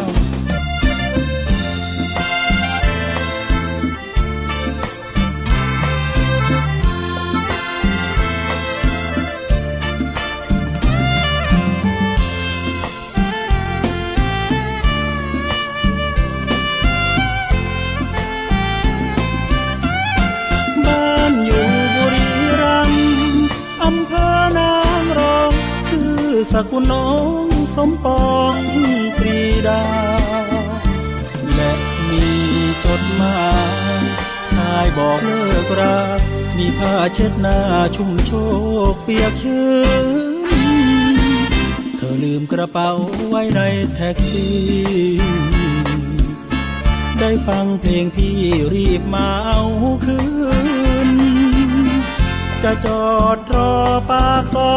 สกุลน้องสมปองปรีดา และมีจดหมายทายบอกเลิกรักมีผ้าเช็ดหน้าชุ่มโชกเปียกชื้น เธอลืมกระเป๋าไว้ในแท็กซี่ ได้ฟังเพลงพี่รีบมาเอาคืน จะจอด ปากซอ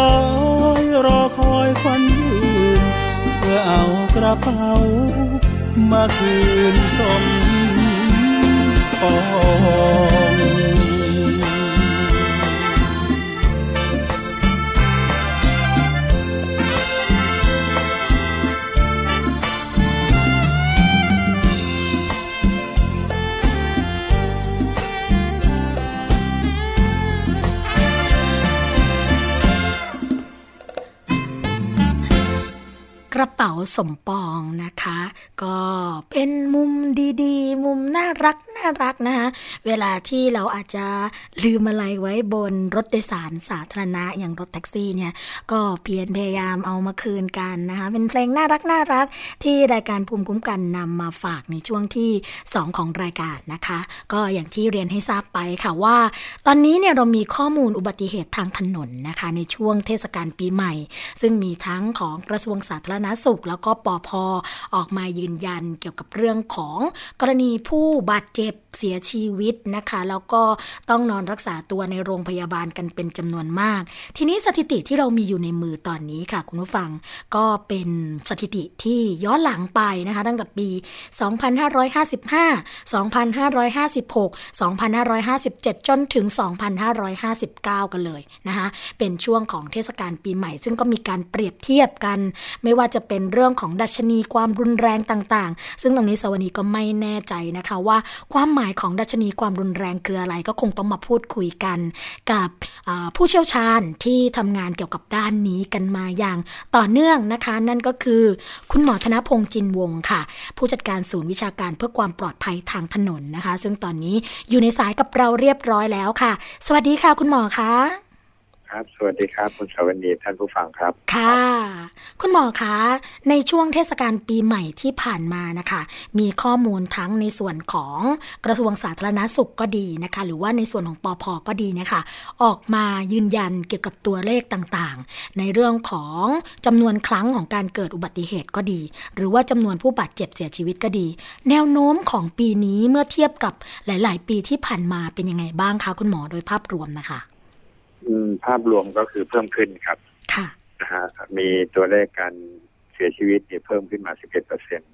ยรอคอยควันยืนเพื่อเอากระเป๋ามาคืนสมปอง ป๋าสมปองนะคะ ก็เป็นมุมดีๆ มุมน่ารักน่ารักนะคะเวลาที่เราอาจจะลืมอะไรไว้บนรถโดยสารสาธารณะอย่างรถแท็กซี่เนี่ยก็เพียรพยายามเอามาคืนกันนะคะเป็นเพลงน่ารักน่ารักที่รายการภูมิคุ้มกันนำมาฝากในช่วงที่ 2 ของรายการนะคะ ก็อย่างที่เรียนให้ทราบไปค่ะว่า ตอนนี้เนี่ยเรามีข้อมูลอุบัติเหตุทางถนนนะคะ ในช่วงเทศกาลปีใหม่ ซึ่งมีทั้งของกระทรวงสาธารณสุขแล้วก็ปอพออกมายืนยันเกี่ยวกับเรื่องของกรณีผู้บาดเจ็บ เสียชีวิตนะคะ แล้วก็ต้องนอนรักษาตัวในโรงพยาบาลกันเป็นจำนวนมาก ทีนี้สถิติที่เรามีอยู่ในมือตอนนี้ค่ะ คุณผู้ฟังก็เป็นสถิติที่ย้อนหลังไปนะคะ ตั้งแต่ปี 2555 2556 2557 จนถึง 2559 กันเลยนะคะ เป็นช่วงของเทศกาลปีใหม่ ซึ่งก็มีการเปรียบเทียบกัน ไม่ว่าจะเป็นเรื่องของดัชนีความรุนแรงต่างๆ ซึ่งตรงนี้สวนีก็ไม่แน่ใจนะคะว่าความหมายของดัชนีความรุนแรงคืออะไร ก็คงต้องมาพูดคุยกันกับผู้เชี่ยวชาญที่ทำงานเกี่ยวกับด้านนี้กันมาอย่างต่อเนื่องนะคะ นั่นก็คือ คุณหมอธนพงษ์จินวงค่ะ ผู้จัดการศูนย์วิชาการเพื่อความปลอดภัยทางถนนนะคะ ซึ่งตอนนี้อยู่ในสายกับเราเรียบร้อยแล้วค่ะ สวัสดีค่ะ คุณหมอคะ ครับ สวัสดีครับ คุณสวัสดีท่านผู้ฟังครับ ค่ะ คุณหมอคะในช่วงเทศกาลปีใหม่ที่ผ่านมานะคะ มีข้อมูลทั้งในส่วนของกระทรวงสาธารณสุขก็ดีนะคะ หรือว่าในส่วนของปอพอก็ดีนะคะ ออกมายืนยันเกี่ยวกับตัวเลขต่างๆ ในเรื่องของจำนวนครั้งของการเกิดอุบัติเหตุก็ดี หรือว่าจำนวนผู้บาดเจ็บเสียชีวิตก็ดี แนวโน้มของปีนี้เมื่อเทียบกับหลาย ๆ ปีที่ผ่านมาเป็นยังไงบ้างคะคุณหมอโดยภาพรวมนะคะ ภาพรวมก็คือเพิ่มขึ้นครับ ค่ะนะฮะมีตัวเลขการเสียชีวิตเนี่ยเพิ่มขึ้นมา 11เปอร์เซ็นต์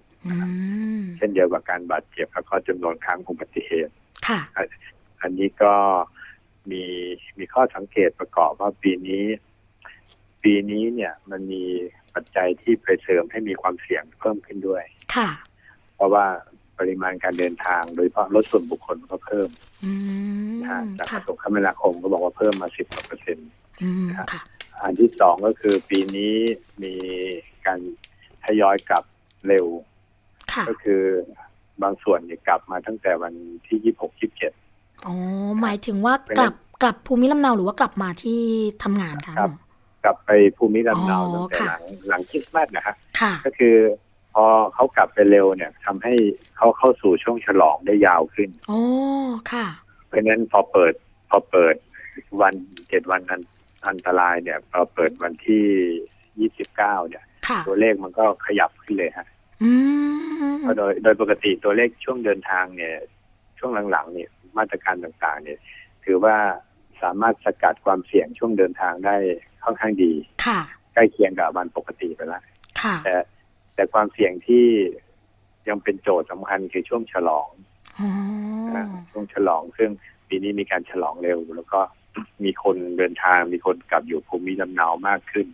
เช่นเดียวกับการบาดเจ็บแล้วก็จำนวนครั้งอุบัติเหตุ ค่ะ อันนี้ก็มีมีข้อสังเกตประกอบว่าปีนี้ ปีนี้เนี่ยมันมีปัจจัยที่ไปเสริมให้มีความเสี่ยงเพิ่มขึ้นด้วย ค่ะ เพราะว่า ปริมาณการเดินทาง โดยเฉพาะรถส่วนบุคคลก็เพิ่มนะฮะจากกระทรวงคมนาคมก็บอกว่าเพิ่มมาสิบกว่าเปอร์เซ็นต์นะอันที่สองก็คือปีนี้มีการทยอยกลับเร็ว ก็คือบางส่วนเนี่ยกลับมาตั้งแต่วันที่ยี่หกยี่เจ็ดอ๋อหมายถึงว่ากลับกลับภูมิลำเนาหรือว่ากลับมาที่ทำงานคะกลับไปภูมิลำเนาตั้งแต่หลังหลังคริสต์มาสนะฮะก็คือ พอเขากลับไปเร็วเนี่ยทำให้เขาเข้าสู่ช่วงฉลองได้ยาวขึ้นโอ้ค่ะ เพราะนั้นพอเปิดพอเปิดวันเจ็ดวันอันอันตรายเนี่ยพอเปิดวันที่ยี่สิบเก้าเนี่ย ตัวเลขมันก็ขยับขึ้นเลยฮะเพราะโดยโดยปกติตัวเลขช่วงเดินทางเนี่ย ช่วงหลังๆเนี่ยมาตรการต่างๆ เนี่ย ถือว่าสามารถสกัดความเสี่ยงช่วงเดินทางได้ค่อนข้างดี ค่ะ ใกล้เคียงกับวันปกติไปแล้วแต่ แต่ความเสี่ยงที่ยังเป็นโจทย์สำคัญคือช่วงฉลองช่วงฉลองซึ่งปีนี้มีการฉลองเร็ว แล้วก็มีคนเดินทางมีคนกลับอยู่ภูมิลำเนามากขึ้น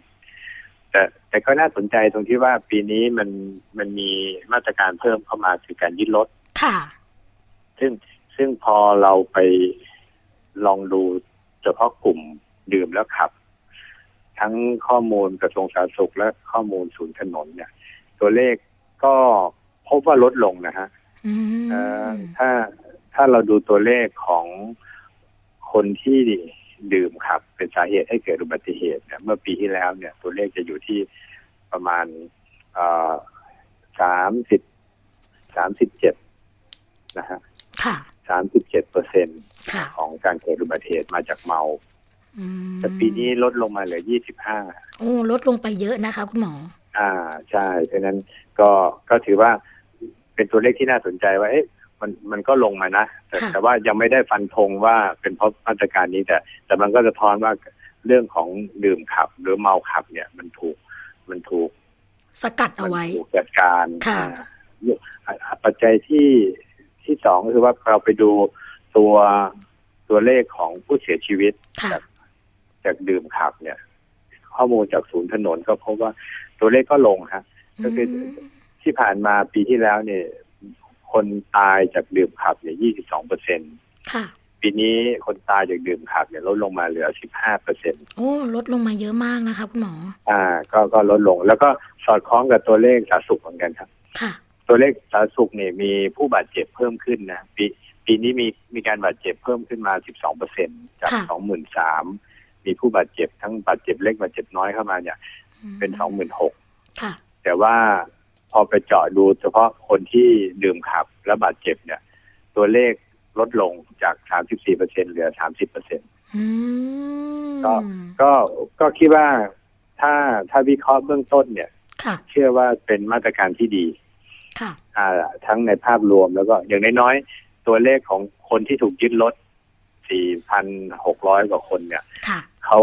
แต่แต่ก็น่าสนใจตรงที่ว่าปีนี้มันมันมีมาตรการเพิ่มเข้ามาคือการยึดรถค่ะ ซึ่งซึ่งพอเราไปลองดูเฉพาะกลุ่มดื่มแล้วขับ ทั้งข้อมูลกระทรวงสาธารณสุขและข้อมูลศูนย์ถนนเนี่ย ตัวเลขก็พบว่าลดลงนะฮะถ้าถ้าเราดูตัวเลขของคนที่ดื่มครับ เป็นสาเหตุให้เกิดอุบัติเหตุเนี่ยเมื่อปีที่แล้วเนี่ย ตัวเลขจะอยู่ที่ประมาณสามสิบสามสิบเจ็ดนะฮะสามสิบเจ็ดเปอร์เซ็นของการเกิดอุบัติเหตุมาจากเมาแต่ปีนี้ลดลงมาเหลือยี่สิบห้าโอ้ลดลงไปเยอะนะคะ คุณหมอ อ่าใช่เพราะนั้นก็ก็ถือว่าเป็นตัวเลขที่น่าสนใจว่าเอ๊ะมันมันก็ลงมานะ แต่แต่ว่ายังไม่ได้ฟันธงว่าเป็นเพราะมาตรการนี้แต่ แต่มันก็จะท้อนว่าเรื่องของดื่มขับ หรือเมาขับเนี่ย มันถูกมันถูก สกัดเอาไว้ถูกจัดการค่ะปัจจัยที่ที่สองคือว่าเราไปดูตัวตัวเลขของผู้เสียชีวิตจากจากดื่มขับเนี่ย ข้อมูลจากศูนย์ถนนก็พบว่า ตัวเลขก็ลงฮะก็คือที่ผ่านมาปีที่แล้วเนี่ย คนตายจากดื่มขับเนี่ยยี่สิบสองเปอร์เซ็นต์ปีนี้คนตายจากดื่มขับเนี่ยลดลงมาเหลือสิบห้าเปอร์เซ็นต์โอ้ลดลงมาเยอะมากนะคะคุณหมอ อ่า ก็ก็ลดลง แล้วก็สอดคล้องกับตัวเลขสาธารณสุขเหมือนกันครับ ค่ะ ตัวเลขสาธารณสุขเนี่ยมีผู้บาดเจ็บเพิ่มขึ้นนะปีปีนี้มีมีการบาดเจ็บเพิ่มขึ้นมาสิบสองเปอร์เซ็นจากสองหมื่นสามมีผู้บาดเจ็บทั้งบาดเจ็บเล็กบาดเจ็บน้อยเข้ามาเนี่ย เป็นสองหมื่นหกแต่ว่าพอไปเจาะดูเฉพาะคนที่ดื่มขับและบาดเจ็บเนี่ย ตัวเลขลดลงจาก34เปอร์เซ็นเหลือ30เปอร์เซ็นก็ก็ก็คิดว่าถ้าถ้าวิเคราะห์เบื้องต้นเนี่ยเชื่อว่าเป็นมาตรการที่ดีอ่า ทั้งในภาพรวมแล้วก็อย่างน้อยๆตัวเลขของคนที่ถูกยึดรถ4,600 กว่าคนเนี่ย เขา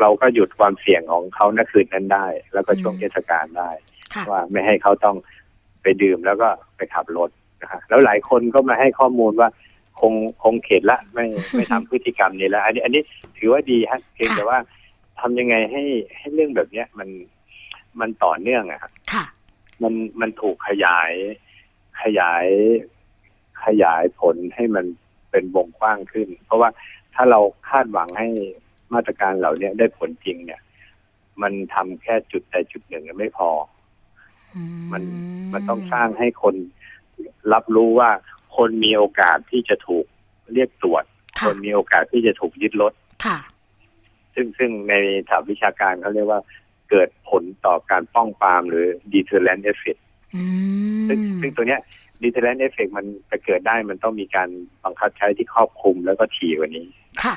เราก็หยุดความเสี่ยงของเขาในคืนนั้นได้ แล้วก็ช่วงเทศกาลได้ ว่าไม่ให้เขาต้องไปดื่มแล้วก็ไปขับรถนะฮะแล้วหลายคนก็มาให้ข้อมูลว่าคงคงเข็ดละไม่ไม่ทำพฤติกรรมนี้แล้ว อันนี้อันนี้ถือว่าดีฮะเพียงแต่ว่าทำยังไงให้ให้เรื่องแบบเนี้ยมันมันต่อเนื่องอะครับมันมันถูกขยายขยายขยายผลให้มันเป็นวงกว้างขึ้น เพราะว่าถ้าเราคาดหวังให้ มาตรการเหล่านี้ได้ผลจริงเนี่ย มันทำแค่จุดใดจุดหนึ่งไม่พอ มันมันต้องสร้างให้คนรับรู้ว่าคนมีโอกาสที่จะถูกเรียกตรวจ คนมีโอกาสที่จะถูกยึดรถซึ่งซึ่งในถาวิชาการเขาเรียกว่าเกิดผลต่อการป้องปรามหรือ deterrent effect ซึ่งซึ่งตัวเนี้ย deterrent effect มันจะเกิดได้มันต้องมีการบังคับใช้ที่ครอบคลุมแล้วก็ถี่กว่านี้ ค่ะ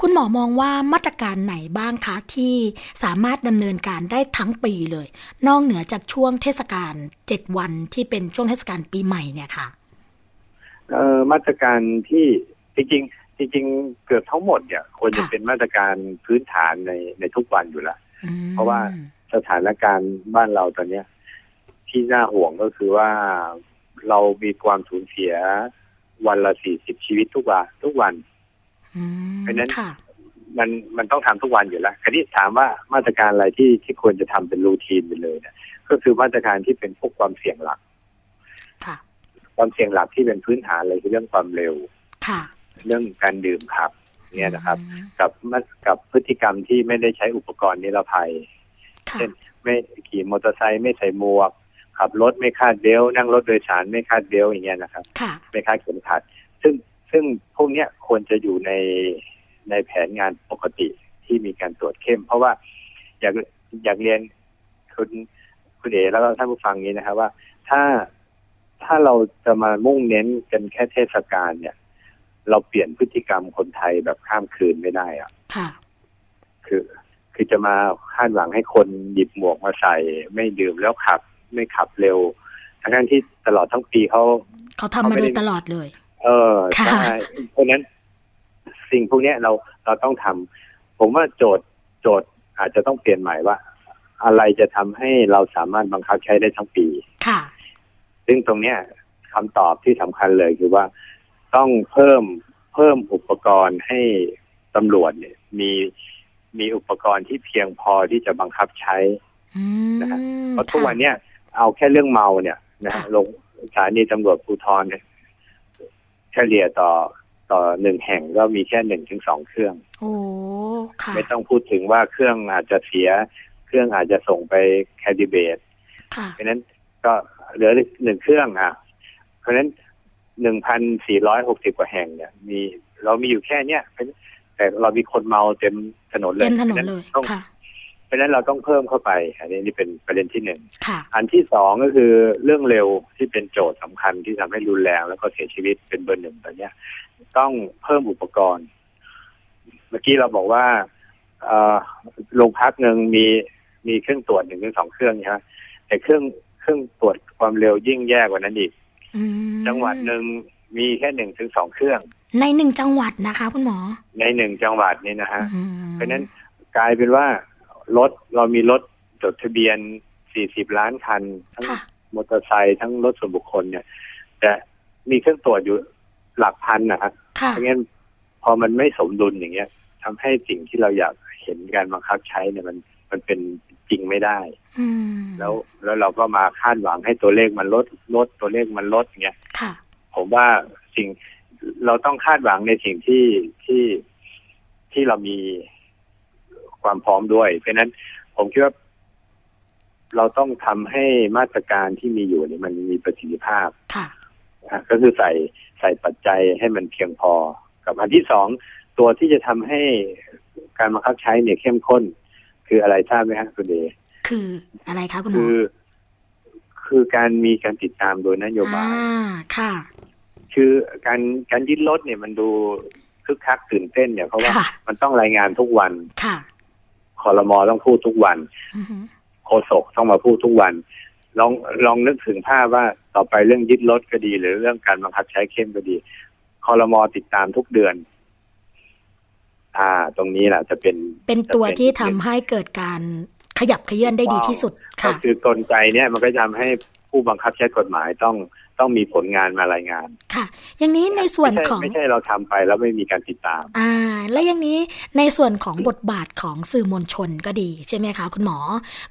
คุณหมอมองว่ามาตรการไหนบ้างคะที่สามารถดำเนินการได้ทั้งปีเลย นอกเหนือจากช่วงเทศกาลเจ็ดวันที่เป็นช่วงเทศกาลปีใหม่เนี่ยค่ะเอ่อมาตรการที่จริงๆจริง ๆ เกือบทั้งหมดเนี่ยควรจะเป็นมาตรการพื้นฐานในในทุกวันอยู่แล้วเพราะว่าสถานการณ์บ้านเราตอนเนี้ย ที่น่าห่วงก็คือว่าเรามีความสูญเสียวันละสี่สิบชีวิตทุกวันทุกวัน เพราะนั้นมันมันต้องทำทุกวันอยู่แล้วคราวนี้ถามว่ามาตรการอะไรที่ที่ควรจะทำเป็นรูทีนไปเลยเนี่ยก็คือมาตรการที่เป็นพวกความเสี่ยงหลักความเสี่ยงหลักที่เป็นพื้นฐานเลยคือเรื่องความเร็วเรื่องการดื่มขับ เนี่ยนะครับ กับกับพฤติกรรมที่ไม่ได้ใช้อุปกรณ์นิรภัยเช่นไม่ขี่มอเตอร์ไซค์ไม่ใส่หมวก ขับรถไม่คาดเบลนั่งรถโดยสารไม่คาดเบลอย่างเงี้ยนะครับ ไม่คาดเข็มขัด ซึ่ง ซึ่งพวกนี้ควรจะอยู่ในในแผนงานปกติที่มีการตรวจเข้ม เพราะว่าอยากอยากเรียนคุณคุณเอ๋แล้วก็ท่านผู้ฟังนี้นะครับว่าถ้าถ้าเราจะมามุ่งเน้นกันแค่เทศกาลเนี่ย เราเปลี่ยนพฤติกรรมคนไทยแบบข้ามคืนไม่ได้อะค่ะ คือคือจะมาคาดหวังให้คนหยิบหมวกมาใส่ ไม่ดื่มแล้วขับ ไม่ขับเร็วทั้งที่ตลอดทั้งปีเขาเขาทำมาโดยตลอดเลย เออใช่เพราะนั้นสิ่งพวกนี้เราเราต้องทำผมว่าโจทย์โจทย์อาจจะต้องเปลี่ยนใหม่ว่า อะไรจะทำให้เราสามารถบังคับใช้ได้ทั้งปี ค่ะ ซึ่งตรงเนี้ยคำตอบที่สำคัญเลยคือว่าต้องเพิ่มเพิ่มอุปกรณ์ให้ตำรวจเนี่ย มีมีอุปกรณ์ที่เพียงพอที่จะบังคับใช้นะฮะเพราะทุกวันเนี้ยเอาแค่เรื่องเมาเนี่ยนะลงสถานีตำรวจภูธรเนี่ย เฉลี่ยต่อต่อหนึ่งแห่งก็มีแค่หนึ่งถึงสองเครื่องโอ้ค่ะไม่ต้องพูดถึงว่าเครื่องอาจจะเสีย เครื่องอาจจะส่งไปแคดิเบตค่ะเพราะนั้นก็เหลือหนึ่งเครื่องอะ เพราะนั้นหนึ่งพันสี่ร้อยหกสิบกว่าแห่งเนี่ย มีเรามีอยู่แค่เนี้ยแต่เรามีคนเมาเต็มถนนเลยเต็มถนนเลยต้องค่ะเพ ราะฉะนั้นเราต้องเพิ่มเข้าไป อันนี้นี่เป็นประเด็นที่หนึ่งค่ะอันที่สองก็คือเรื่องเร็วที่เป็นโจทย์สำคัญที่ทำให้รุนแรงแล้วก็เสียชีวิตเป็นเบอร์หนึ่งตอนเนี้ย ต้องเพิ่มอุปกรณ์ เมื่อกี้เราบอกว่าเอ่อโรงพักหนึ่งมีมีเครื่องตรวจหนึ่งถึงสองเครื่องใช่ไหมแต่เครื่องเครื่องตรวจความเร็วยิ่งแย่กว่านั้นอีกอืมจังหวัดหนึ่งมีแค่หนึ่งถึงสองเครื่อง ในหนึ่งจังหวัดนะคะ คุณหมอ ในหนึ่งจังหวัดนี่นะฮะอืมเพราะฉะนั้นกลายเป็นว่า รถเรามีรถจดทะเบียน 40 ล้านคัน ทั้งค่ะมอเตอร์ไซค์ทั้งรถส่วนบุคคลเนี่ยแต่มีเครื่องตรวจอยู่หลักพันนะฮะค่ะเพราะงั้นพอมันไม่สมดุลอย่างเงี้ยทำให้สิ่งที่เราอยากเห็นการบังคับใช้เนี่ยมันมันเป็นจริงไม่ได้อืมแล้วแล้วเราก็มาคาดหวังให้ตัวเลขมันลดลดตัวเลขมันลดอย่างเงี้ยค่ะผมว่าสิ่งเราต้องคาดหวังในสิ่งที่ที่ที่เรามี ความพร้อมด้วย เพราะฉะนั้นผมคิดว่าเราต้องทำให้มาตรการที่มีอยู่เนี่ยมันมีประสิทธิภาพค่ะอะก็คือใส่ใส่ปัจจัยให้มันเพียงพอ กับอันที่สองตัวที่จะทำให้การบังคับใช้เนี่ยเข้มข้น คืออะไรทราบไหมฮะคุณเดชคืออะไรคะคุณหมคืออคือการมีการติดตามโดยนโยบายอ่าค่ะ คือการการยึดรถเนี่ยมันดูคึกคักตื่นเต้นเนี่ยเพราะว่าค่ะมันต้องรายงานทุกวันค่ะ คอรมอต้องพูดทุกวันอือหือโฆษกต้องมาพูดทุกวัน ลองลองนึกถึงภาพว่าต่อไปเรื่องยึดรถก็ดี หรือเรื่องการบังคับใช้เข้มก็ดีคอรมอติดตามทุกเดือน อ่า ตรงนี้แหละจะเป็น เป็นตัวจะที่ทำให้เกิดการขยับเขยื่อนได้ดีที่สุดก็ค่ะคือกลไกเนี่ยมันก็จะทำให้ผู้บังคับใช้กฎหมายต้อง ต้องมีผลงานมารายงาน ค่ะ อย่างนี้ในส่วนไม่ใช่ของไม่ใช่เราทำไปแล้วไม่มีการติดตาม อ่า และอย่างนี้ในส่วนของบทบาทของสื่อมวลชนก็ดีใช่ไหมคะคุณหมอ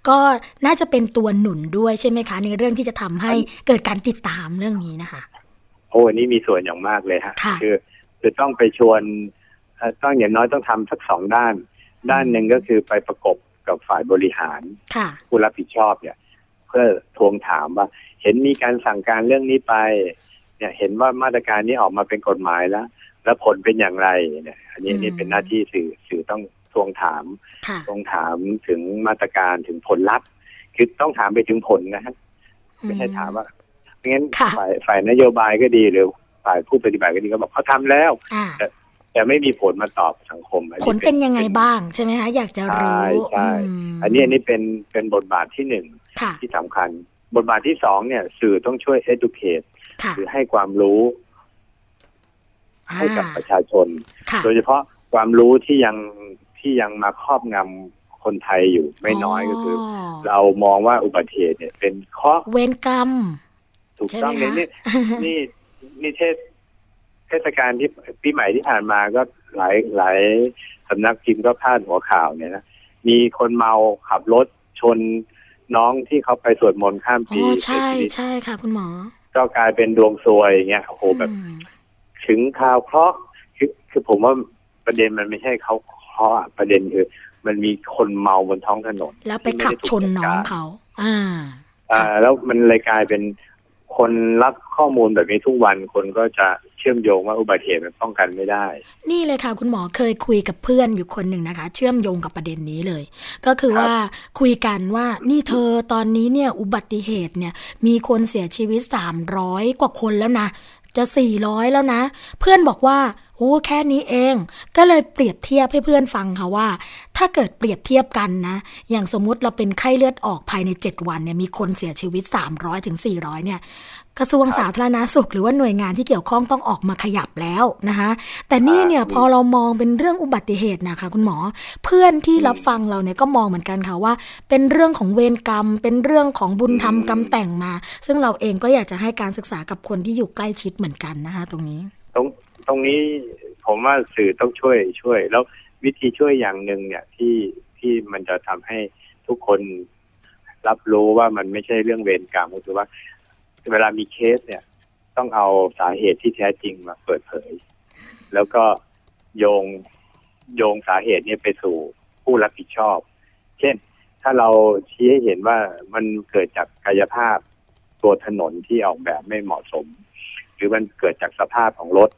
ก็น่าจะเป็นตัวหนุนด้วยใช่ไหมคะ ในเรื่องที่จะทำให้เกิดการติดตามเรื่องนี้นะคะ โอ้อันนี้มีส่วนอย่างมากเลยฮะค่ะคือคือต้องไปชวนเอ่อต้องอย่างน้อยต้องทำสักสองด้าน ด้านหนึ่งก็คือไปประกบกับฝ่ายบริหารค่ะผู้รับผิดชอบเนี่ย เพื่อทวงถามว่า เห็นมีการสั่งการเรื่องนี้ไป เนี่ยเห็นว่ามาตรการนี้ออกมาเป็นกฎหมายแล้ว แล้วผลเป็นอย่างไรเนี่ย อันนี้อืมนี่เป็นหน้าที่สื่อสื่อต้องทวงถามค่ะทวงถามถึงมาตรการถึงผลลัพธ์ คือต้องถามไปถึงผลนะฮะไม่ใช่ถามว่าไม่งั้นค่ะฝ่ายฝ่ายนโยบายก็ดีหรือฝ่ายผู้ปฏิบัติก็ดีก็บอกเขาทำแล้วอ่าแต่ไม่มีผลมาตอบสังคมอัผลเป็นยังไงบ้างใช่ไหมคะอยากจะรู้ใช่ใช่มอันนี้อันนี้เป็นเป็นบทบาทที่หนึ่งค่ะที่สำคัญ บทบาทที่สองเนี่ยสื่อต้องช่วย educate ค่ะคือให้ความรู้ ให้กับประชาชนค่ะโดยเฉพาะความรู้ที่ยังที่ยังมาครอบงำคนไทยอยู่ไม่น้อยก็คือ เรามองว่าอุบัติเหตุเนี่ยเป็นเคราะห์เวรกรรม ถูกต้องใช่เลยไหมนี่คะนี่นี่เทศเทศกาลที่ปีใหม่ที่ผ่านมาก็หลายหลายสำนักพิมพ์ก็พาดหัวข่าวเนี่ยนะมีคนเมาขับรถชน น้องที่เขาไปสวดมนต์ข้ามอ๋ปีอใช่เสียชีวิตใช่ค่ะ คุณหมอ ก็กลายเป็นดวงซวยอย่างเงี้ยโอ้โหแบบอืมถึงข่าวเคราะห์คือคือผมว่าประเด็นมันไม่ใช่เขาเคราะห์อะประเด็นคือมันมีคนเมาบนท้องถนน แล้วไปขับชนน้องเขา อ่า อ่า แล้วมันเลยกลายเป็นคนรับข้อมูลแบบนี้ทุกวันคนก็จะ เชื่อมโยงว่าอุบัติเหตุมันป้องกันไม่ได้ นี่เลยค่ะคุณหมอเคยคุยกับเพื่อนอยู่คนหนึ่งนะคะ เชื่อมโยงกับประเด็นนี้เลย ก็คือว่าคุยกันว่านี่เธอตอนนี้เนี่ยอุบัติเหตุเนี่ยมีคนเสียชีวิตสามร้อยกว่าคนแล้วนะจะสี่ร้อยแล้วนะ เพื่อนบอกว่าโอ้แค่นี้เอง ก็เลยเปรียบเทียบให้เพื่อนฟังค่ะว่า ถ้าเกิดเปรียบเทียบกันนะ อย่างสมมุติเราเป็นไข้เลือดออกภายใน 7 วันเนี่ยมีคนเสียชีวิต 300ถึง400เนี่ย กระทรวงสาธารณาสุข หรือว่าหน่วยงานที่เกี่ยวข้องต้องออกมาขยับแล้วนะคะ แต่นี่เนี่ยพอเรามองเป็นเรื่องอุบัติเหตุนะคะคุณหมอ เพื่อนที่รับฟังเราเนี่ยก็มองเหมือนกันค่ะว่า เป็นเรื่องของเวรกรรม เป็นเรื่องของบุญธรรมกรรมแต่งมา ซึ่งเราเองก็อยากจะให้การศึกษากับคนที่อยู่ใกล้ชิดเหมือนกันนะคะตรงนี้ ตรงตรงนี้ผมว่าสื่อต้องช่วยช่วย แล้ววิธีช่วยอย่างหนึ่งเนี่ยที่ที่มันจะทำให้ทุกคนรับรู้ว่ามันไม่ใช่เรื่องเวรกรรมก็คือว่า เวลามีเคสเนี่ย ต้องเอาสาเหตุที่แท้จริงมาเปิดเผย แล้วก็โยงโยงสาเหตุนี้ไปสู่ผู้รับผิดชอบ เช่น ถ้าเราชี้ให้เห็นว่ามันเกิดจากกายภาพตัวถนนที่ออกแบบไม่เหมาะสม หรือมันเกิดจากสภาพของรถ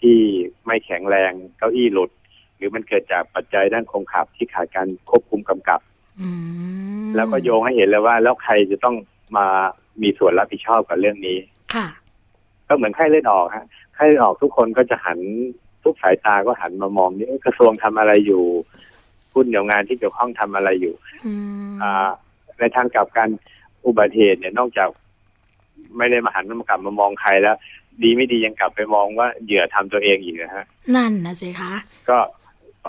ที่ไม่แข็งแรงเก้าอี้หลุด หรือมันเกิดจากปัจจัยด้านคงขับที่ขาดการควบคุมกำกับแล้วก็โยงให้เห็นเลยว่า แล้วใครจะต้องมา มีส่วนรับผิดชอบกับเรื่องนี้ค่ะ ก็เหมือนไข้เลือดออกฮะไข้เลือดออกทุกคนก็จะหันทุกสายตาก็หันมามองนี่กระทรวงทำอะไรอยู่ผู้เดียวงานที่เกี่ยวข้องทำอะไรอยู่อ่า ในทางกลับกันอุบัติเหตุเนี่ยนอกจากไม่ได้มาหันมากลับมามองใครแล้ว ดีไม่ดียังกลับไปมองว่าเหยื่อทำตัวเองอยู่นะฮะ นั่นนะสิคะ ก็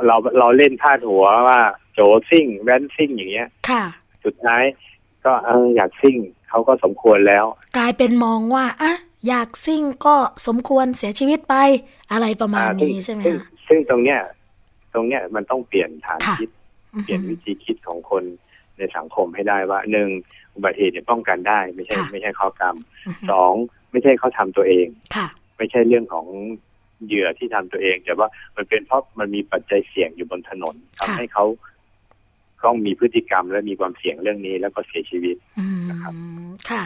เราเราเล่นพาดหัวว่า โจซิ่งแวนซิ่งอย่างเงี้ย ค่ะ สุดท้ายก็เอออยากซิ่ง เขาก็สมควรแล้ว กลายเป็นมองว่าอะอยากซิ่งก็สมควรเสียชีวิตไปอะไรประมาณนี้ใช่ไหมคะซึ่งตรงเนี้ย ตรงเนี้ยมันต้องเปลี่ยนฐานคิด เปลี่ยนวิธีคิดของคนในสังคมให้ได้ว่าหนึ่งอุบัติเหตุเนี่ยป้องกันได้ ไม่ใช่ ไม่ใช่ข้อกรรมสองไม่ใช่เขาทำตัวเองไม่ใช่เรื่องของเหยื่อที่ทำตัวเอง แต่ว่ามันเป็นเพราะมันมีปัจจัยเสี่ยงอยู่บนถนนทำให้เขา ต้องมีพฤติกรรมและมีความเสี่ยงเรื่องนี้แล้วก็เสียชีวิตนะครับค่ะ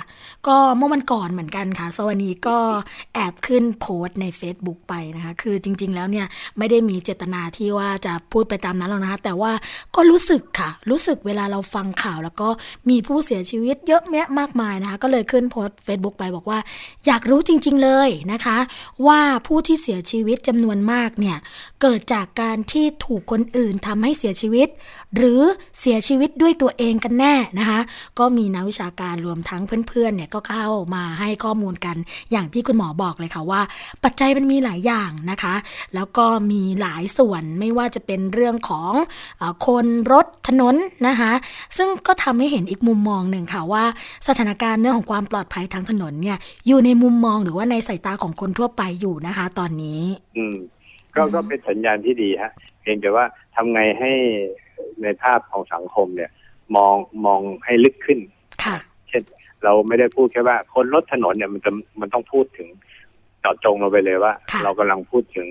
ก็เมื่อวันก่อนเหมือนกันค่ะสวันีก็แอบขึ้นโพสต์ใน Facebook ไปนะคะ คือจริง ๆ แล้วเนี่ยไม่ได้มีเจตนาที่ว่าจะพูดไปตามนั้นหรอกนะคะ แต่ว่าก็รู้สึกค่ะ รู้สึกเวลาเราฟังข่าว แล้วก็มีผู้เสียชีวิตเยอะแยะมากมายนะคะ ก็เลยขึ้นโพสต์ Facebook ไปบอกว่า อยากรู้จริง ๆ เลยนะคะ ว่าผู้ที่เสียชีวิตจำนวนมากเนี่ยเกิดจากการที่ถูกคนอื่นทำให้เสียชีวิต หรือเสียชีวิตด้วยตัวเองกันแน่นะคะ ก็มีนักวิชาการรวมทั้งเพื่อนๆเนี่ยก็เข้ามาให้ข้อมูลกัน อย่างที่คุณหมอบอกเลยค่ะว่า ปัจจัยมันมีหลายอย่างนะคะ แล้วก็มีหลายส่วนไม่ว่าจะเป็นเรื่องของอคนรถถนนนะคะซึ่งก็ทำให้เห็นอีกมุมมองหนึ่งค่ะว่า สถานการณ์เรื่องของความปลอดภัยทางถนนเนี่ยอยู่ในมุมมองหรือว่าในสายตาของคนทั่วไปอยู่นะคะ ตอนนี้ อืมก็ก็เป็นสัญญาณที่ดีฮะเพียงแต่ว่าทำไงให้ ในภาพของสังคมเนี่ย มองมองให้ลึกขึ้นค่ะเช่น เราไม่ได้พูดแค่ว่า คนรถถนนเนี่ยมันจะมันต้องพูดถึงเจาะจงเราไปเลยว่า เรากำลังพูดถึง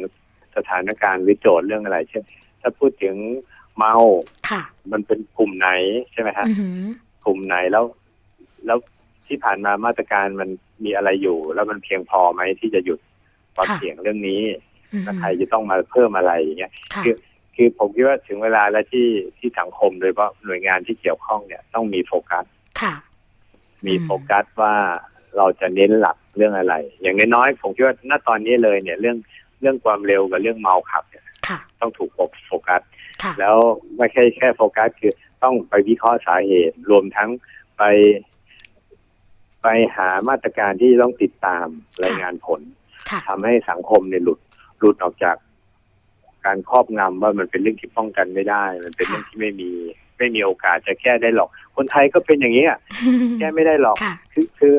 สถานการณ์วิโจทย์เรื่องอะไร เช่น ถ้าพูดถึงเมาค่ะมันเป็นกลุ่มไหนใช่ไหมฮะกลุ่มไหนแล้ว แล้วที่ผ่านมามาตรการมันมีอะไรอยู่ แล้วมันเพียงพอไหมที่จะหยุดความเสี่ยงเรื่องนี้แล้วใครจะต้องมาเพิ่มอะไรอย่างเงี้ยคือ คือผมคิดว่าถึงเวลาแล้วที่ที่สังคมโดยเฉพาะหน่วยงานที่เกี่ยวข้องเนี่ยต้องมีโฟกัสค่ะ มีโฟกัสว่าเราจะเน้นหลักเรื่องอะไร อย่างน้อยๆผมคิดว่าณตอนนี้เลยเนี่ยเรื่องเรื่องความเร็วกับเรื่องเมาขับเนี่ยต้องถูกโฟกัสแล้วไม่ใช่แค่โฟกัสคือต้องไปวิเคราะห์สาเหตุ รวมทั้งไป ไปหามาตรการที่ต้องติดตามรายงานผลทำให้สังคมเนี่ยหลุดหลุดออกจาก การครอบงำว่ามันเป็นเรื่องที่ป้องกันไม่ได้ มันเป็นเรื่องที่ไม่มีไม่มีโอกาสจะแก้ได้หรอก คนไทยก็เป็นอย่างนี้อะแก้ไม่ได้หรอกคือคือ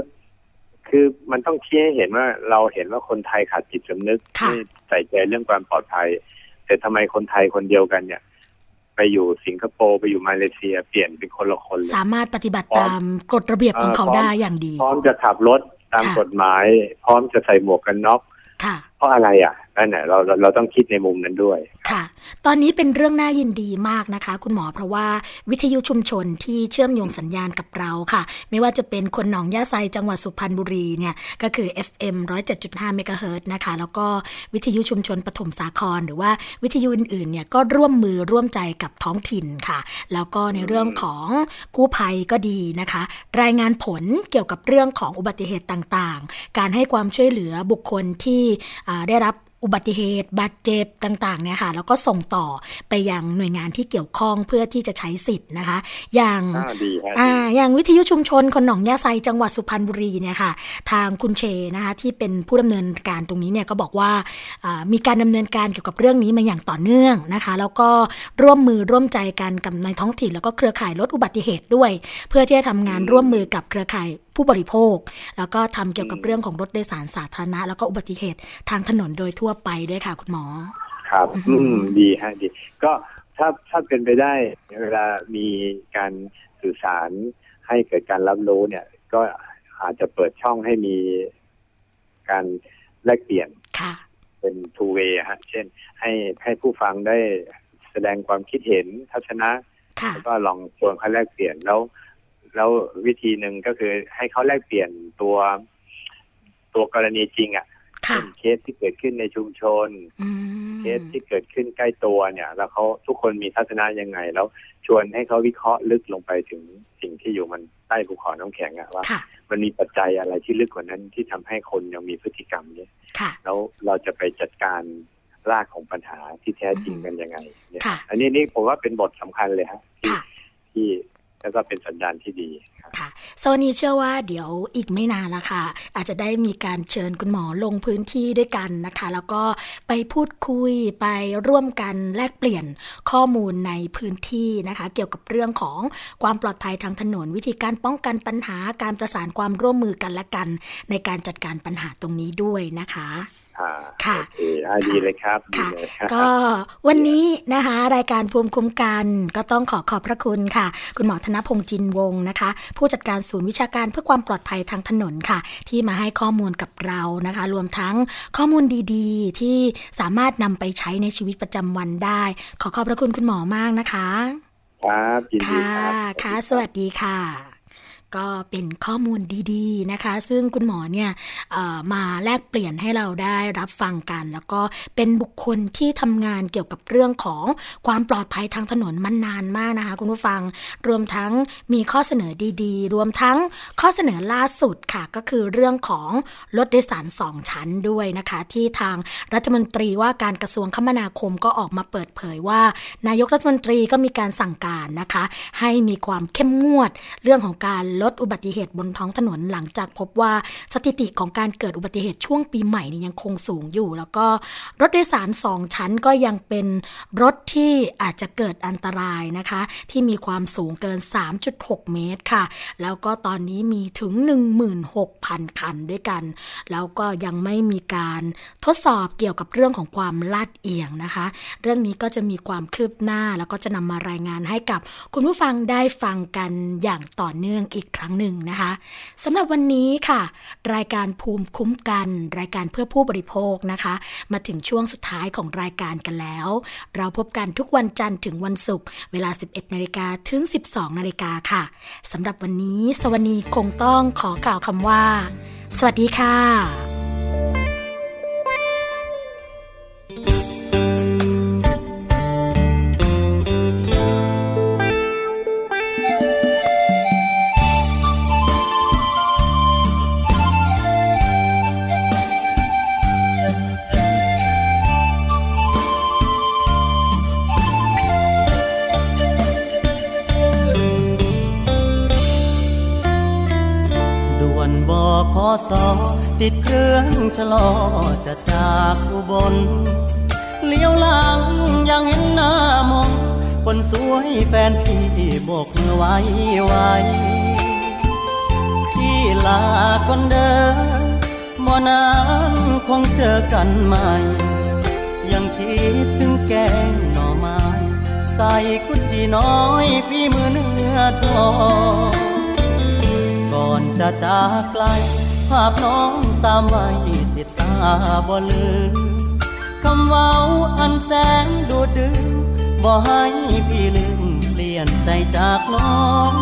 คือมันต้องเชี้ให้เห็นว่าเราเห็นว่าคนไทยขาดจิตสำนึกไม่ใส่ใจเรื่องความปลอดภัย แต่ทำไมคนไทยคนเดียวกันเนี่ย ไปอยู่สิงคโปร์ไปอยู่มาเลเซีย เปลี่ยนเป็นคนละคนเลยสามารถปฏิบัติตามกฎระเบียบของเขาได้อย่างดี พร้อมจะขับรถตามกฎหมาย พร้อมจะใส่หมวกกันน็อกเพราะอะไรอะนั่นแหละเราเราต้องคิดในมุมนั้นด้วย ค่ะ ตอนนี้เป็นเรื่องน่ายินดีมากนะคะ คุณหมอเพราะว่าวิทยุชุมชนที่เชื่อมโยงสัญญาณกับเราค่ะ ไม่ว่าจะเป็นคนหนองยาไซจังหวัดสุพรรณบุรีเนี่ยก็คือ FM 107.5เมกะเฮิรตนะคะ แล้วก็วิทยุชุมชนปฐมสาคร หรือว่าวิทยุอื่นๆเนี่ยก็ร่วมมือร่วมใจกับท้องถิ่นค่ะ แล้วก็ในเรื่องของกู้ภัยก็ดีนะคะ รายงานผลเกี่ยวกับเรื่องของอุบัติเหตุต่างๆ การให้ความช่วยเหลือบุคคลที่ได้รับ อุบัติเหตุบาดเจ็บต่างๆเนี่ยค่ะแล้วก็ส่งต่อไปยังหน่วยงานที่เกี่ยวข้องเพื่อที่จะใช้สิทธิ์นะคะ อย่างอ่าอย่างวิทยุชุมชนคนหนองยาไซจังหวัดสุพรรณบุรีเนี่ยค่ะ ทางคุณเชนะคะที่เป็นผู้ดำเนินการตรงนี้เนี่ยก็บอกว่ามีการดำเนินการเกี่ยวกับเรื่องนี้มาอย่างต่อเนื่องนะคะ แล้วก็ร่วมมือร่วมใจกันกับในท้องถิ่น แล้วก็เครือข่ายลดอุบัติเหตุด้วย เพื่อที่จะทำงานร่วมมือกับเครือข่ายผู้บริโภค แล้วก็ทำเกี่ยวกับเรื่องของรถโดยสารสาธารณะ แล้วก็อุบัติเหตุทางถนนโดยทั่วไปด้วยค่ะ คุณหมอ ครับ อืมดีฮะดี ก็ถ้าถ้าเป็นไปได้เวลามีการสื่อสารให้เกิดการรับรู้เนี่ย ก็อาจจะเปิดช่องให้มีการแลกเปลี่ยนเป็น two way ฮะ เช่น ให้ให้ผู้ฟังได้แสดงความคิดเห็นทัศนะแล้วก็ลองชวนเขาแลกเปลี่ยนแล้ว แล้ววิธีหนึ่งก็คือให้เขาแลกเปลี่ยนตัวตัวกรณีจริงอะ่ะเคสที่เกิดขึ้นในชุมชนเคสที่เกิดขึ้นใกล้ตัวเนี่ย แล้วเขาทุกคนมีทัศนะยังไง แล้วชวนให้เขาวิเคราะห์ลึกลงไปถึงสิ่งที่อยู่มันใต้ภูเขาน้ำแข็งอะว่า มันมีปัจจัยอะไรที่ลึกกว่านั้นที่ทำให้คนยังมีพฤติกรรมนี้แล้วเราจะไปจัดการรากของปัญหาที่แท้จริงกันยังไงเนี่ยอันนี้นี่ผมว่าเป็นบทสำคัญเลยฮะที่ที่ แล้วก็เป็นสัญญาณที่ดีค่ะโซนี้เชื่อว่าเดี๋ยวอีกไม่นานละค่ะ อาจจะได้มีการเชิญคุณหมอลงพื้นที่ด้วยกันนะคะ แล้วก็ไปพูดคุยไปร่วมกันแลกเปลี่ยนข้อมูลในพื้นที่นะคะ เกี่ยวกับเรื่องของความปลอดภัยทางถนน วิธีการป้องกันปัญหาการประสานความร่วมมือกันและกัน ในการจัดการปัญหาตรงนี้ด้วยนะคะ ค่ะดีเลยครับค่ะก็วันนี้นะคะ รายการภูมิคุ้มกันก็ต้องขอขอบพระคุณค่ะ คุณหมอธนพงศ์จินวงนะคะ ผู้จัดการศูนย์วิชาการเพื่อความปลอดภัยทางถนนค่ะ ที่มาให้ข้อมูลกับเรานะคะ รวมทั้งข้อมูลดีๆ ที่สามารถนำไปใช้ในชีวิตประจำวันได้ ขอขอบพระคุณคุณหมอมากนะคะ ครับยินดีครับค่ะ สวัสดีค่ะ ก็เป็นข้อมูลดีๆนะคะ ซึ่งคุณหมอเนี่ยมาแลกเปลี่ยนให้เราได้รับฟังกัน แล้วก็เป็นบุคคลที่ทำงานเกี่ยวกับเรื่องของความปลอดภัยทางถนนมานานมากนะคะ คุณผู้ฟังรวมทั้งมีข้อเสนอดีๆ รวมทั้งข้อเสนอล่าสุดค่ะ ก็คือเรื่องของรถโดยสารสองชั้นด้วยนะคะ ที่ทางรัฐมนตรีว่าการกระทรวงคมนาคมก็ออกมาเปิดเผยว่า นายกรัฐมนตรีก็มีการสั่งการนะคะ ให้มีความเข้มงวดเรื่องของการลดอุบัติเหตุบนท้องถนนหลังจากพบว่าสถิติของการเกิดอุบัติเหตุช่วงปีใหม่นี่ยังคงสูงอยู่ แล้วก็รถโดยสารสองชั้นก็ยังเป็นรถที่อาจจะเกิดอันตรายนะคะ ที่มีความสูงเกิน 3.6 เมตรค่ะ แล้วก็ตอนนี้มีถึง 16,000 คันด้วยกัน แล้วก็ยังไม่มีการทดสอบเกี่ยวกับเรื่องของความลาดเอียงนะคะ เรื่องนี้ก็จะมีความคืบหน้าแล้วก็จะนำมารายงานให้กับคุณผู้ฟังได้ฟังกันอย่างต่อเนื่องอีกครั้งหนึ่งนะคะสำหรับวันนี้ค่ะ รายการภูมิคุ้มกัน รายการเพื่อผู้บริโภคนะคะ มาถึงช่วงสุดท้ายของรายการกันแล้ว เราพบกันทุกวันจันทร์ถึงวันศุกร์เวลา 11นาฬิกาถึง 12นาฬิกาค่ะสำหรับวันนี้ สวนีคงต้องขอกล่าวคำว่า สวัสดีค่ะ อสอติดเครื่องชะลอจะจากอุบล เลี้ยวหลังยังเห็นหน้ามองคนสวยแฟนพี่โบกมือไว้ไว้พี่ลาคนเดินบ่นานคงเจอกันใหม่ ยังคิดถึงแกงหน่อไม้ ใส่กุจีน้อยพี่มือเนื้อทองก่อนจะจากไกล ภาพน้องสามไว้ติดตาบ่ลืมคำเว้าอันแสนดูดื้อบ่ให้พี่ลืมเปลี่ยนใจจากน้อง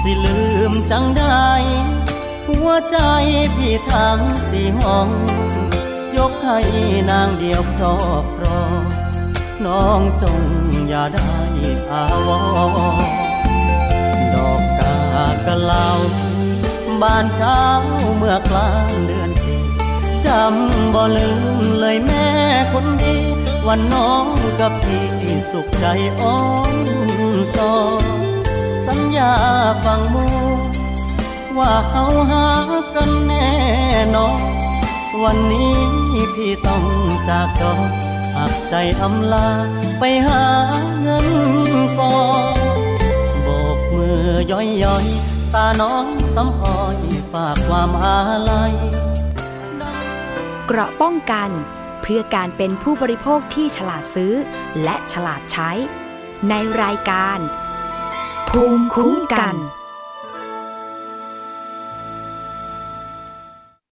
สิลืมจังได้หัวใจพี่ทั้งสี่ห้อง ยกให้นางเดียวครอบครองน้องจงอย่าได้อาวรดอกกากะเลา บานเช้าเมื่อกลางเดือนสี่จำบ่ลืมเลยแม่คนดี วันน้องกับพี่สุขใจอ้อนสอสัญญาฟังมูว่าเฮาหากันแน่นอนวันนี้พี่ต้องจากจอหักใจอำลาไปหาเงินกอนโบกมือย่อยย่อยตาน้อง สำอ้อยฝากความอาลัยเกราะป้องกันเพื่อการเป็นผู้บริโภคที่ฉลาดซื้อ และฉลาดใช้ ในรายการ ภูมิคุ้มกัน